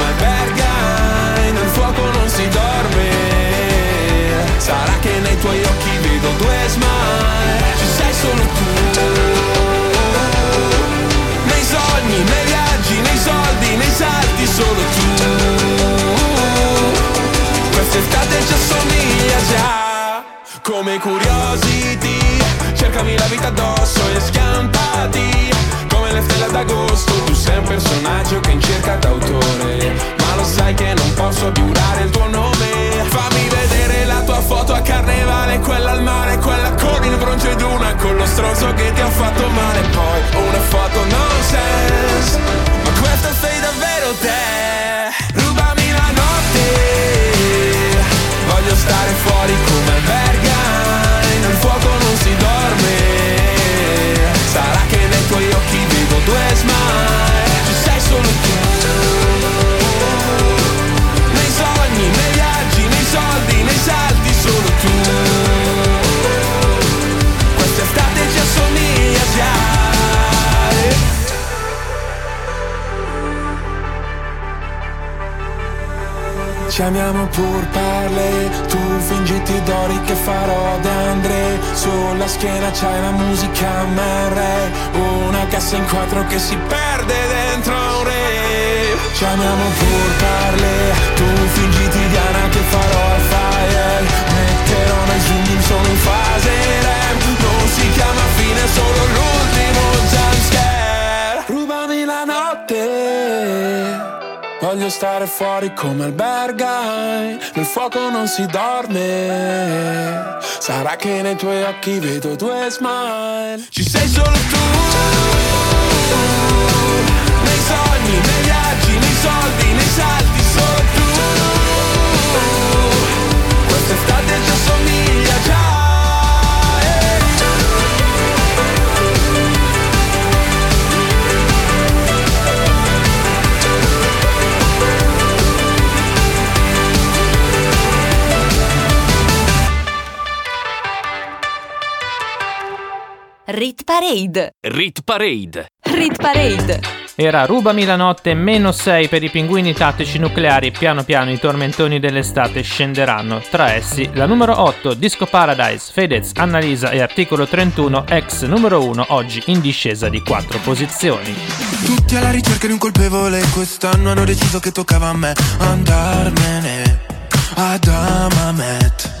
Speaker 15: Sarà che nei tuoi occhi vedo due smile. Ci sei solo tu. Nei sogni, nei viaggi, nei soldi, nei salti Solo tu. Quest'estate ci assomiglia già. Come curiosity Cercami la vita addosso e schiantati Come le stelle d'agosto Tu sei un personaggio che in cerca d'autore sai che non posso giurare il tuo nome. Fammi vedere la tua foto a carnevale Quella al mare, quella con il bronzo ed una Con lo stronzo che ti ha fatto male. Poi una foto nonsense Ma questa sei davvero te. Rubami la notte Voglio stare fuori come albergai Ci amiamo pur parle, tu fingiti d'ori che farò d'Andre Sulla schiena c'hai la musica MR Una cassa in quattro che si perde dentro un re. Ci amiamo pur parle, tu fingiti Diana che farò al fire. Metterò nei zoom solo in fase REM Non si chiama fine, solo l'ultimo Voglio stare fuori come albergai. Nel fuoco non si dorme. Sarà che nei tuoi occhi vedo due smile. Ci sei solo tu. Nei sogni, nei viaggi, nei soldi,
Speaker 2: Rit Parade.
Speaker 4: Rit Parade.
Speaker 2: Rit Parade.
Speaker 1: Era Rubami la notte, meno 6 per i pinguini tattici nucleari, piano piano i tormentoni dell'estate scenderanno. Tra essi la numero 8, Disco Paradise, Fedez, Annalisa e Articolo 31, ex numero 1, oggi in discesa di 4 posizioni.
Speaker 25: Tutti alla ricerca di un colpevole Quest'anno hanno deciso che toccava a me Andarmene ad Amamet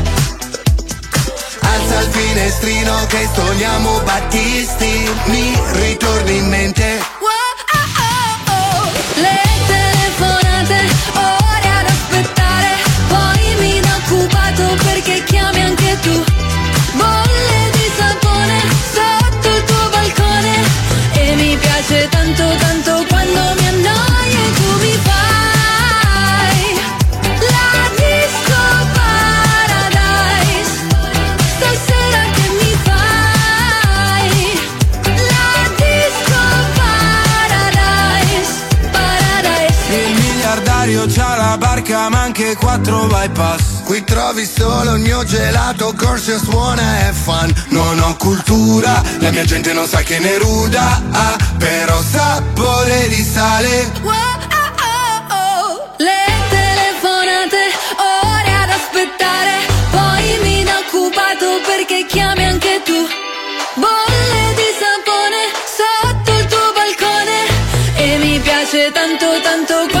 Speaker 16: Alza il finestrino che stoniamo Battisti Mi ritorni in mente.
Speaker 3: Le telefonate, ore ad aspettare, poi mi do occupato perché chiami anche tu. Bolle di sapone sotto il tuo balcone. E mi piace tanto
Speaker 25: ma anche quattro bypass.
Speaker 16: Qui trovi solo il mio gelato Corso suona e fan Non ho cultura La mia gente non sa che ne ruda ah, Però sapore di sale.
Speaker 3: Le telefonate, ore ad aspettare, poi mi do occupato perché chiami anche tu. Bolle di sapone sotto il tuo balcone. E mi piace tanto tanto quando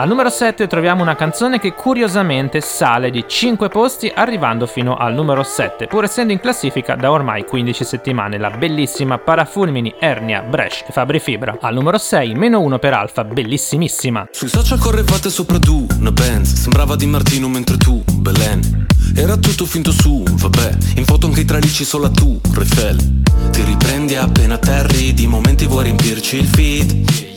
Speaker 1: Al numero 7 troviamo una canzone che curiosamente sale di 5 posti arrivando fino al numero 7, pur essendo in classifica da ormai 15 settimane, la bellissima Parafulmini, Ernia, Bresh e Fabri Fibra. Al numero 6, meno 1 per Alfa, bellissimissima.
Speaker 26: Sui social correvate sopra tu, una Benz Sembrava Di Martino mentre tu, Belen. Era tutto finto su, vabbè. In foto anche i tralicci solo tu, Refel Ti riprendi appena terri Di momenti vuoi riempirci il feed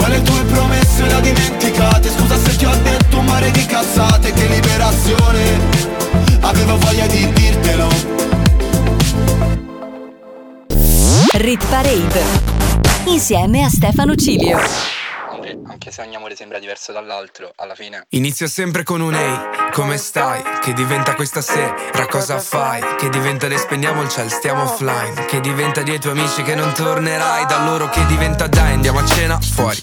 Speaker 27: Poi le tue promesse le ho dimenticate, scusa se ti ho detto un mare di cazzate, che liberazione. Avevo voglia di dirtelo
Speaker 2: Rit Parade insieme a Stefano Cilio.
Speaker 28: Anche se ogni amore sembra diverso dall'altro, alla fine
Speaker 23: Inizio sempre con un ehi, come stai? Che diventa questa sera, cosa fai? Che diventa le spegniamo il ciel, stiamo offline Che diventa dei tuoi amici che non tornerai Da loro che diventa dai, andiamo a cena fuori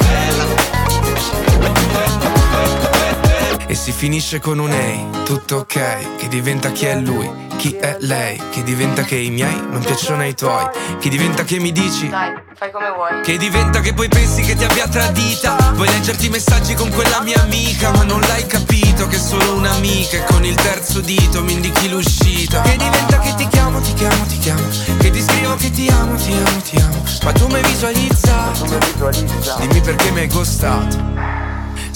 Speaker 23: E si finisce con un ehi, tutto ok, che diventa chi è lui, chi è lei, che diventa che i miei non piacciono ai tuoi, che diventa che mi dici,
Speaker 29: Dai, fai come vuoi.
Speaker 23: che diventa che poi pensi che ti abbia tradita, vuoi leggerti i messaggi con quella mia amica, ma non l'hai capito che è solo un'amica e con il terzo dito mi indichi l'uscita, che diventa che ti chiamo, ti chiamo, ti chiamo, che ti scrivo che ti amo, ti amo, ti amo, ma tu mi hai visualizzato, dimmi perché mi hai ghostato.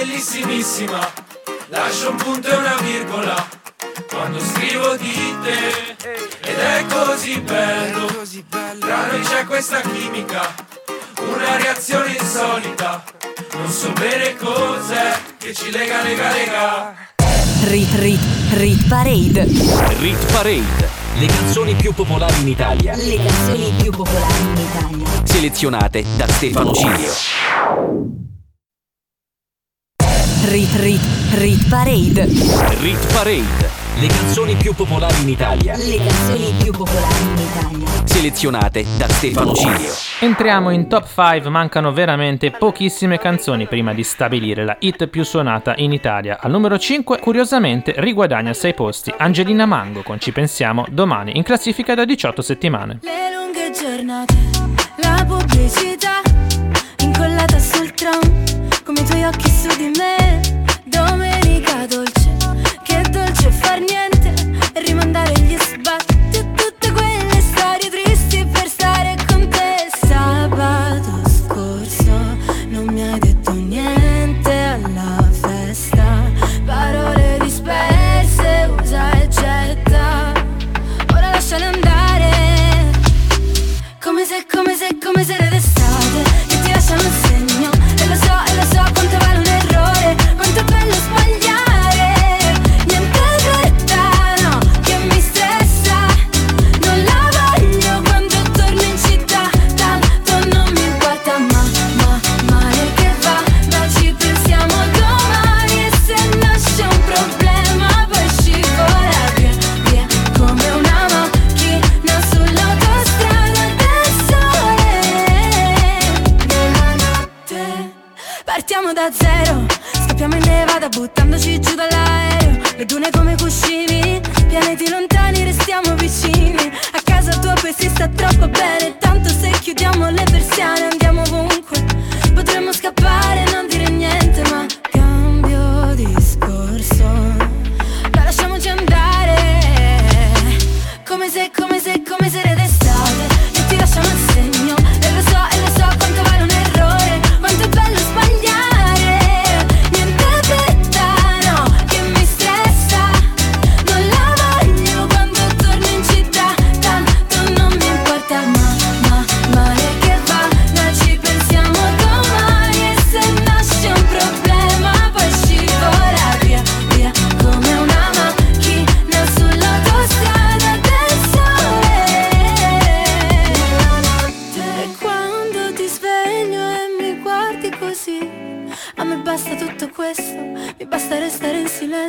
Speaker 30: Bellissimissima. Lascio un punto e una virgola quando scrivo di te. Ed è così bello, tra noi c'è questa chimica, una reazione insolita. Non so bene cos'è che ci lega, lega, lega.
Speaker 2: Rit Rit Rit Parade.
Speaker 4: Rit Parade. Le canzoni più popolari in Italia.
Speaker 2: Le canzoni più popolari in Italia.
Speaker 4: Selezionate da Stefano Cilio.
Speaker 2: Rit Rit Rit Parade.
Speaker 4: Rit Parade. Le canzoni più popolari in Italia.
Speaker 2: Le canzoni più popolari in Italia.
Speaker 4: Selezionate da Stefano Cilio.
Speaker 1: Entriamo in top 5, mancano veramente pochissime canzoni prima di stabilire la hit più suonata in Italia. Al numero 5, curiosamente, riguadagna 6 posti Angelina Mango con Ci pensiamo domani, in classifica da 18 settimane.
Speaker 3: Le lunghe giornate, la pubblicità incollata sul tram, come i tuoi occhi su di me. Domenica dolce, che dolce far niente rimandare gli sbatti a tutte quelle storie tristi per stare con te. Sabato scorso non mi hai detto niente alla festa, parole disperse, usa e getta. Ora lasciale andare Come se, come se, come se Scappiamo in nevada buttandoci giù dall'aereo. Le dune come cuscini Pianeti lontani restiamo vicini. A casa tua poi si sta troppo bene Tanto se chiudiamo le persiane andiamo ovunque. Potremmo scappare e non dire niente Ma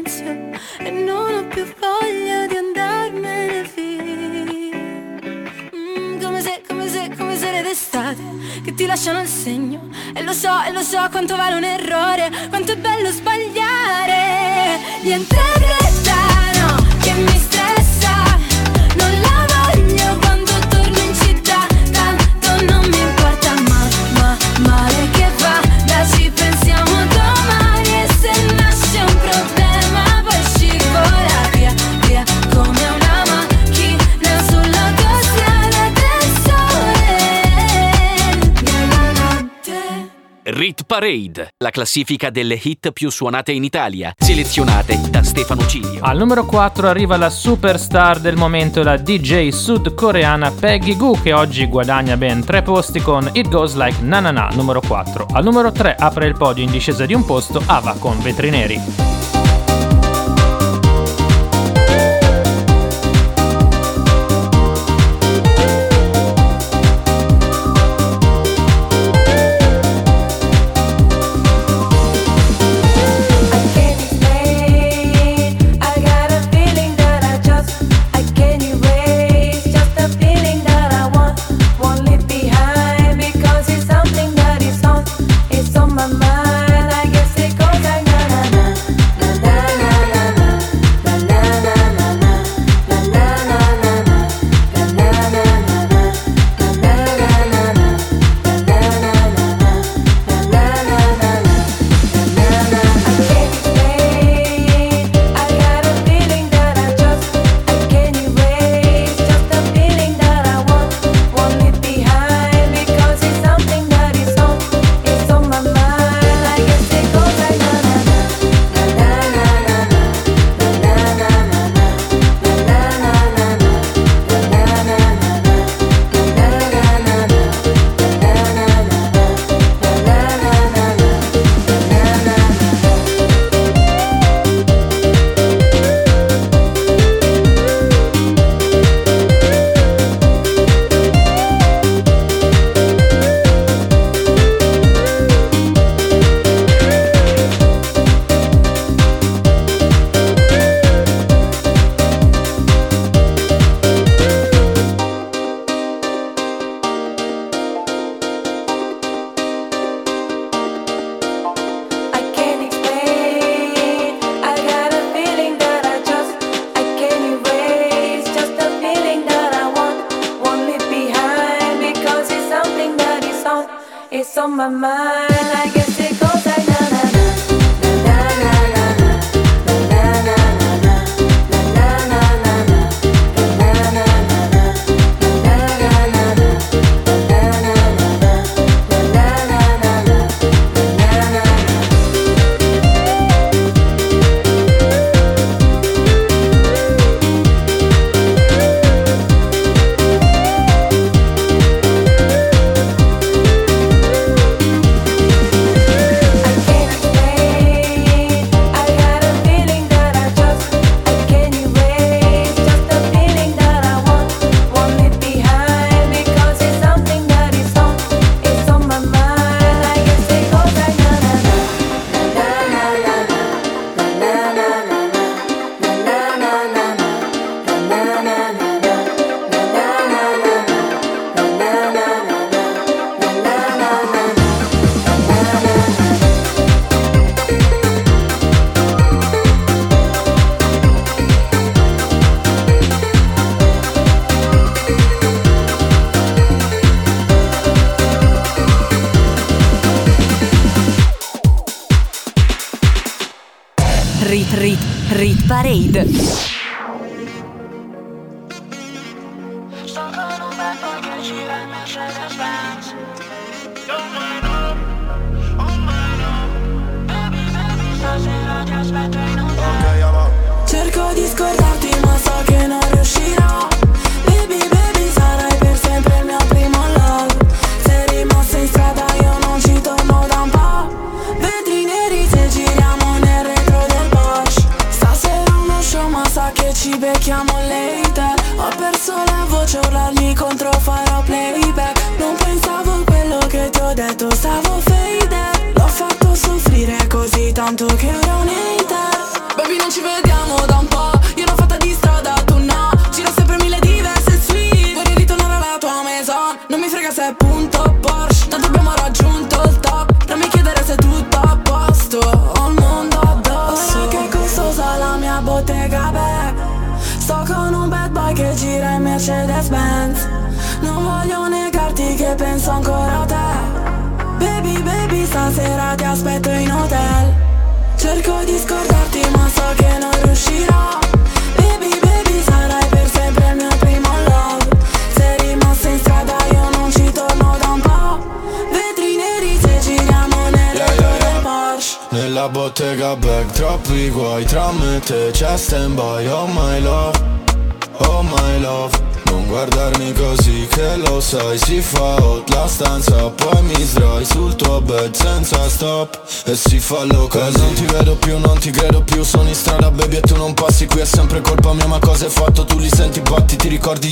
Speaker 3: silenzio E non ho più voglia di andarmene via. Mm, Come se, come se, come se le d'estate Che ti lasciano il segno. E lo so, e lo so quanto vale un errore Quanto è bello sbagliare. Niente fretta, no, che mi stressa Non la
Speaker 4: Parade, la classifica delle hit più suonate in Italia, selezionate da Stefano Cilio.
Speaker 1: Al numero 4 arriva la superstar del momento, la DJ sudcoreana Peggy Goo, che oggi guadagna ben 3 posti con It Goes Like Na Na Na, numero 4. Al numero 3 apre il podio in discesa di un posto Ava con Vetri Neri.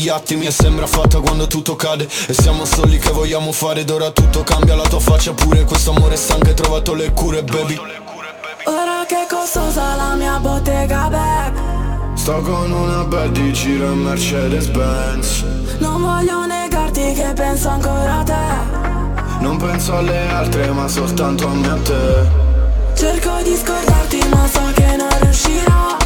Speaker 31: Ti
Speaker 19: ricordi gli attimi E sembra fatta quando tutto cade. E siamo soli che vogliamo fare Ed ora tutto cambia. La tua faccia pure Questo amore stanco hai trovato le cure baby.
Speaker 31: Ora che costosa la mia bottega back
Speaker 19: Sto con una bad di giro in Mercedes Benz
Speaker 31: Non voglio negarti che penso ancora a te.
Speaker 19: Non penso alle altre ma soltanto a me e a te.
Speaker 31: Cerco di scordarti ma so che non riuscirò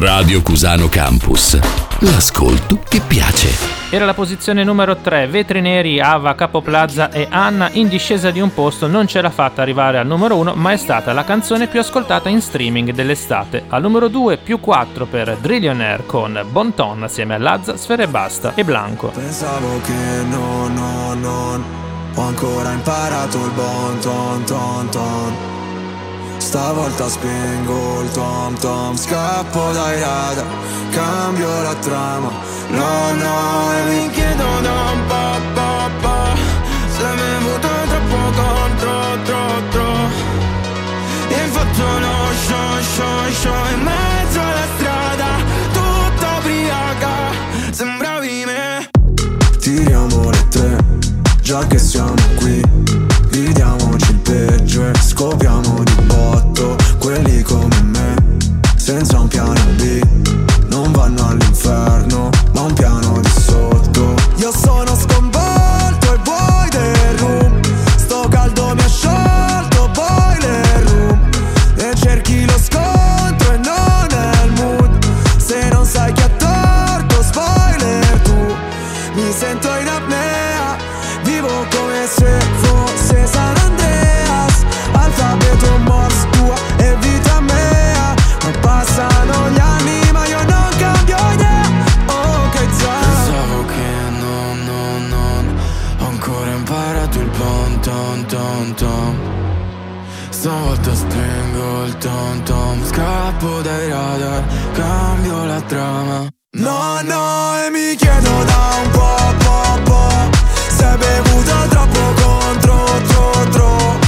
Speaker 8: Radio Cusano Campus. L'ascolto che piace.
Speaker 1: Era la posizione numero 3, Vetri Neri, Ava, Capoplaza e Anna in discesa di un posto non ce l'ha fatta arrivare al numero 1 ma è stata la canzone più ascoltata in streaming dell'estate. Al numero 2 più 4 per Drillionaire con Bonton assieme a Lazza, Sfere e Basta e Blanco.
Speaker 19: Pensavo che no, no, non Ho ancora imparato il bon ton ton ton Stavolta spengo il tom tom Scappo dai radar Cambio la trama. No, no, e mi chiedo da un po', po', po' Se mi avuto troppo contro, tro, tro. E fatto lo show, show, show In mezzo alla strada Tutta ubriaca Sembravi me Tiriamo le tre Già che siamo qui Viviamoci il peggio e scopriamo
Speaker 15: senza un piano. scappo dai radar, cambio la trama.
Speaker 13: No, no, e mi chiedo da un po', po', po', se hai bevuto troppo contro, tro, tro,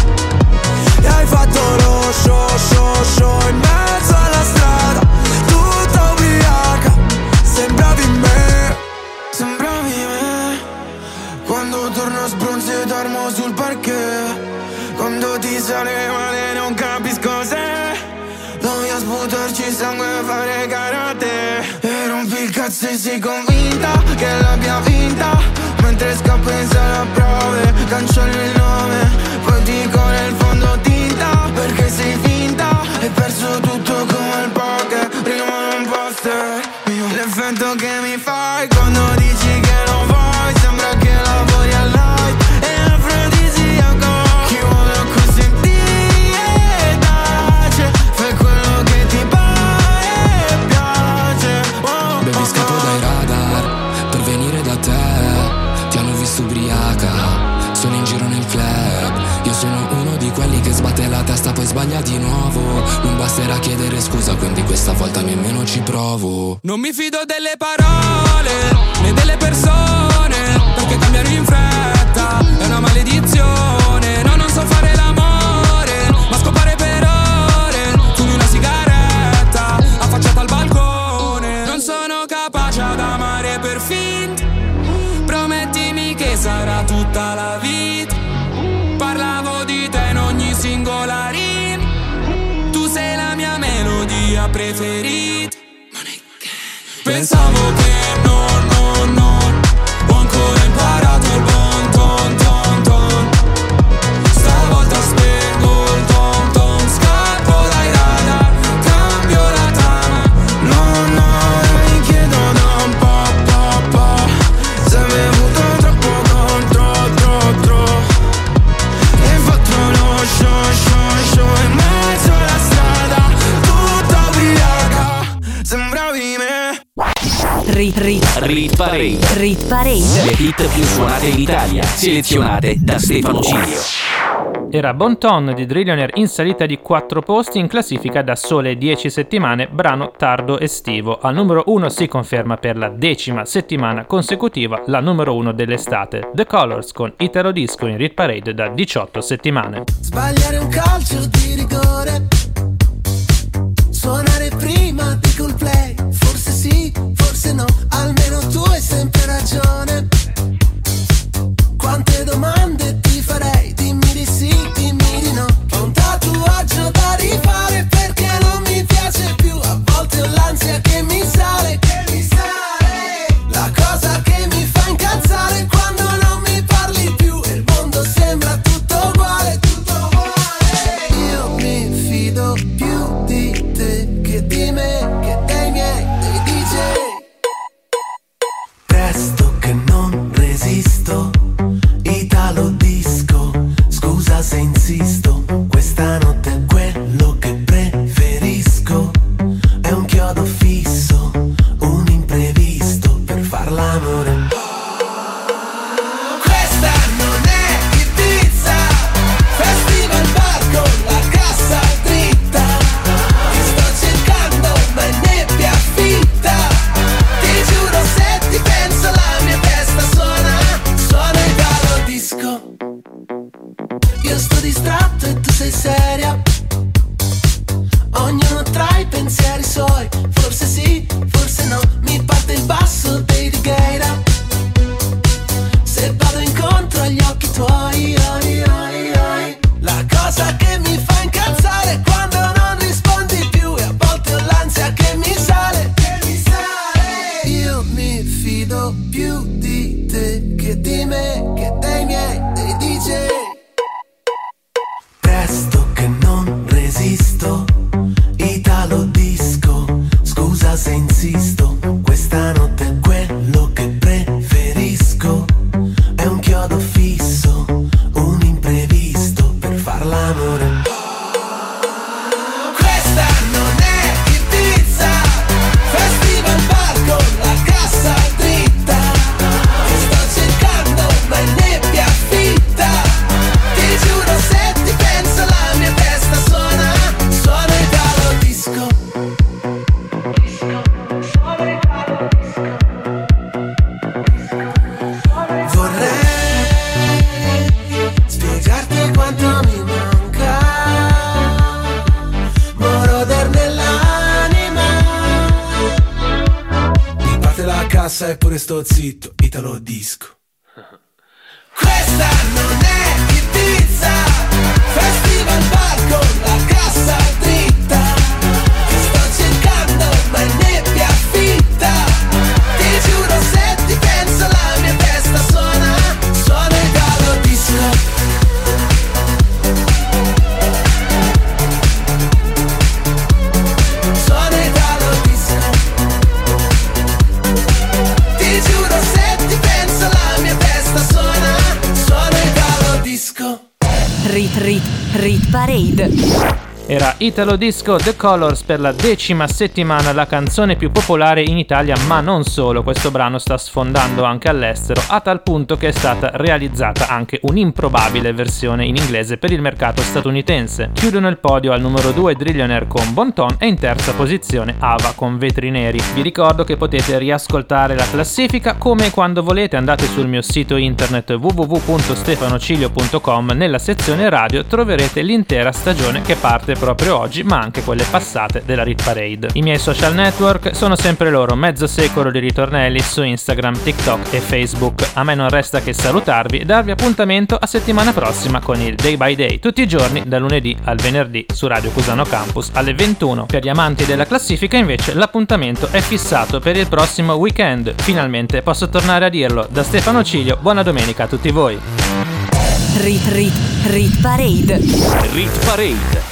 Speaker 13: e hai fatto lo show, show, show in mezzo alla strada, tutta ubriaca, sembravi me,
Speaker 15: sembravi me, quando torno sbronzo e dormo sul parquet, quando ti sale Spacci sangue a fare karate. E rompi il cazzo e sei convinta Che l'abbia vinta. Mentre scappo in sala prove Cancello il nome. Poi dico nel fondo tinta Perché sei finta. Hai perso tutto come il poker Rimane un poster L'effetto che Non mi fido delle parole.
Speaker 4: Italia, selezionate da Stefano Cilio
Speaker 1: era Bon Ton di Drillionaire in salita di 4 posti in classifica da sole 10 settimane, brano tardo estivo. Al numero 1 si conferma per la decima settimana consecutiva la numero 1 dell'estate, The Colors con Italo Disco in Rit Parade da 18 settimane.
Speaker 13: Sbagliare un calcio di rigore, suonare prima di cool play, forse sì, forse no, almeno tu hai sempre ragione.
Speaker 1: Italo Disco The Colors per la decima settimana la canzone più popolare in Italia, ma non solo, questo brano sta sfondando anche all'estero, a tal punto che è stata realizzata anche un'improbabile versione in inglese per il mercato statunitense. Chiudono il podio al numero 2 Drillionaire con Bonton e in terza posizione Ava con Vetri Neri. Vi ricordo che potete riascoltare la classifica come quando volete, andate sul mio sito internet www.stefanocilio.com, nella sezione radio troverete l'intera stagione che parte proprio oggi, ma anche quelle passate della Rit Parade. I miei social network sono sempre loro, mezzo secolo di ritornelli su Instagram, TikTok e Facebook. A me non resta che salutarvi e darvi appuntamento a settimana prossima con il Day by Day, tutti i giorni da lunedì al venerdì su Radio Cusano Campus alle 21. Per gli amanti della classifica invece l'appuntamento è fissato per il prossimo weekend. Finalmente posso tornare a dirlo. Da Stefano Cilio, buona domenica a tutti voi.
Speaker 2: Rit Rit Rit Parade.
Speaker 4: Rit Parade.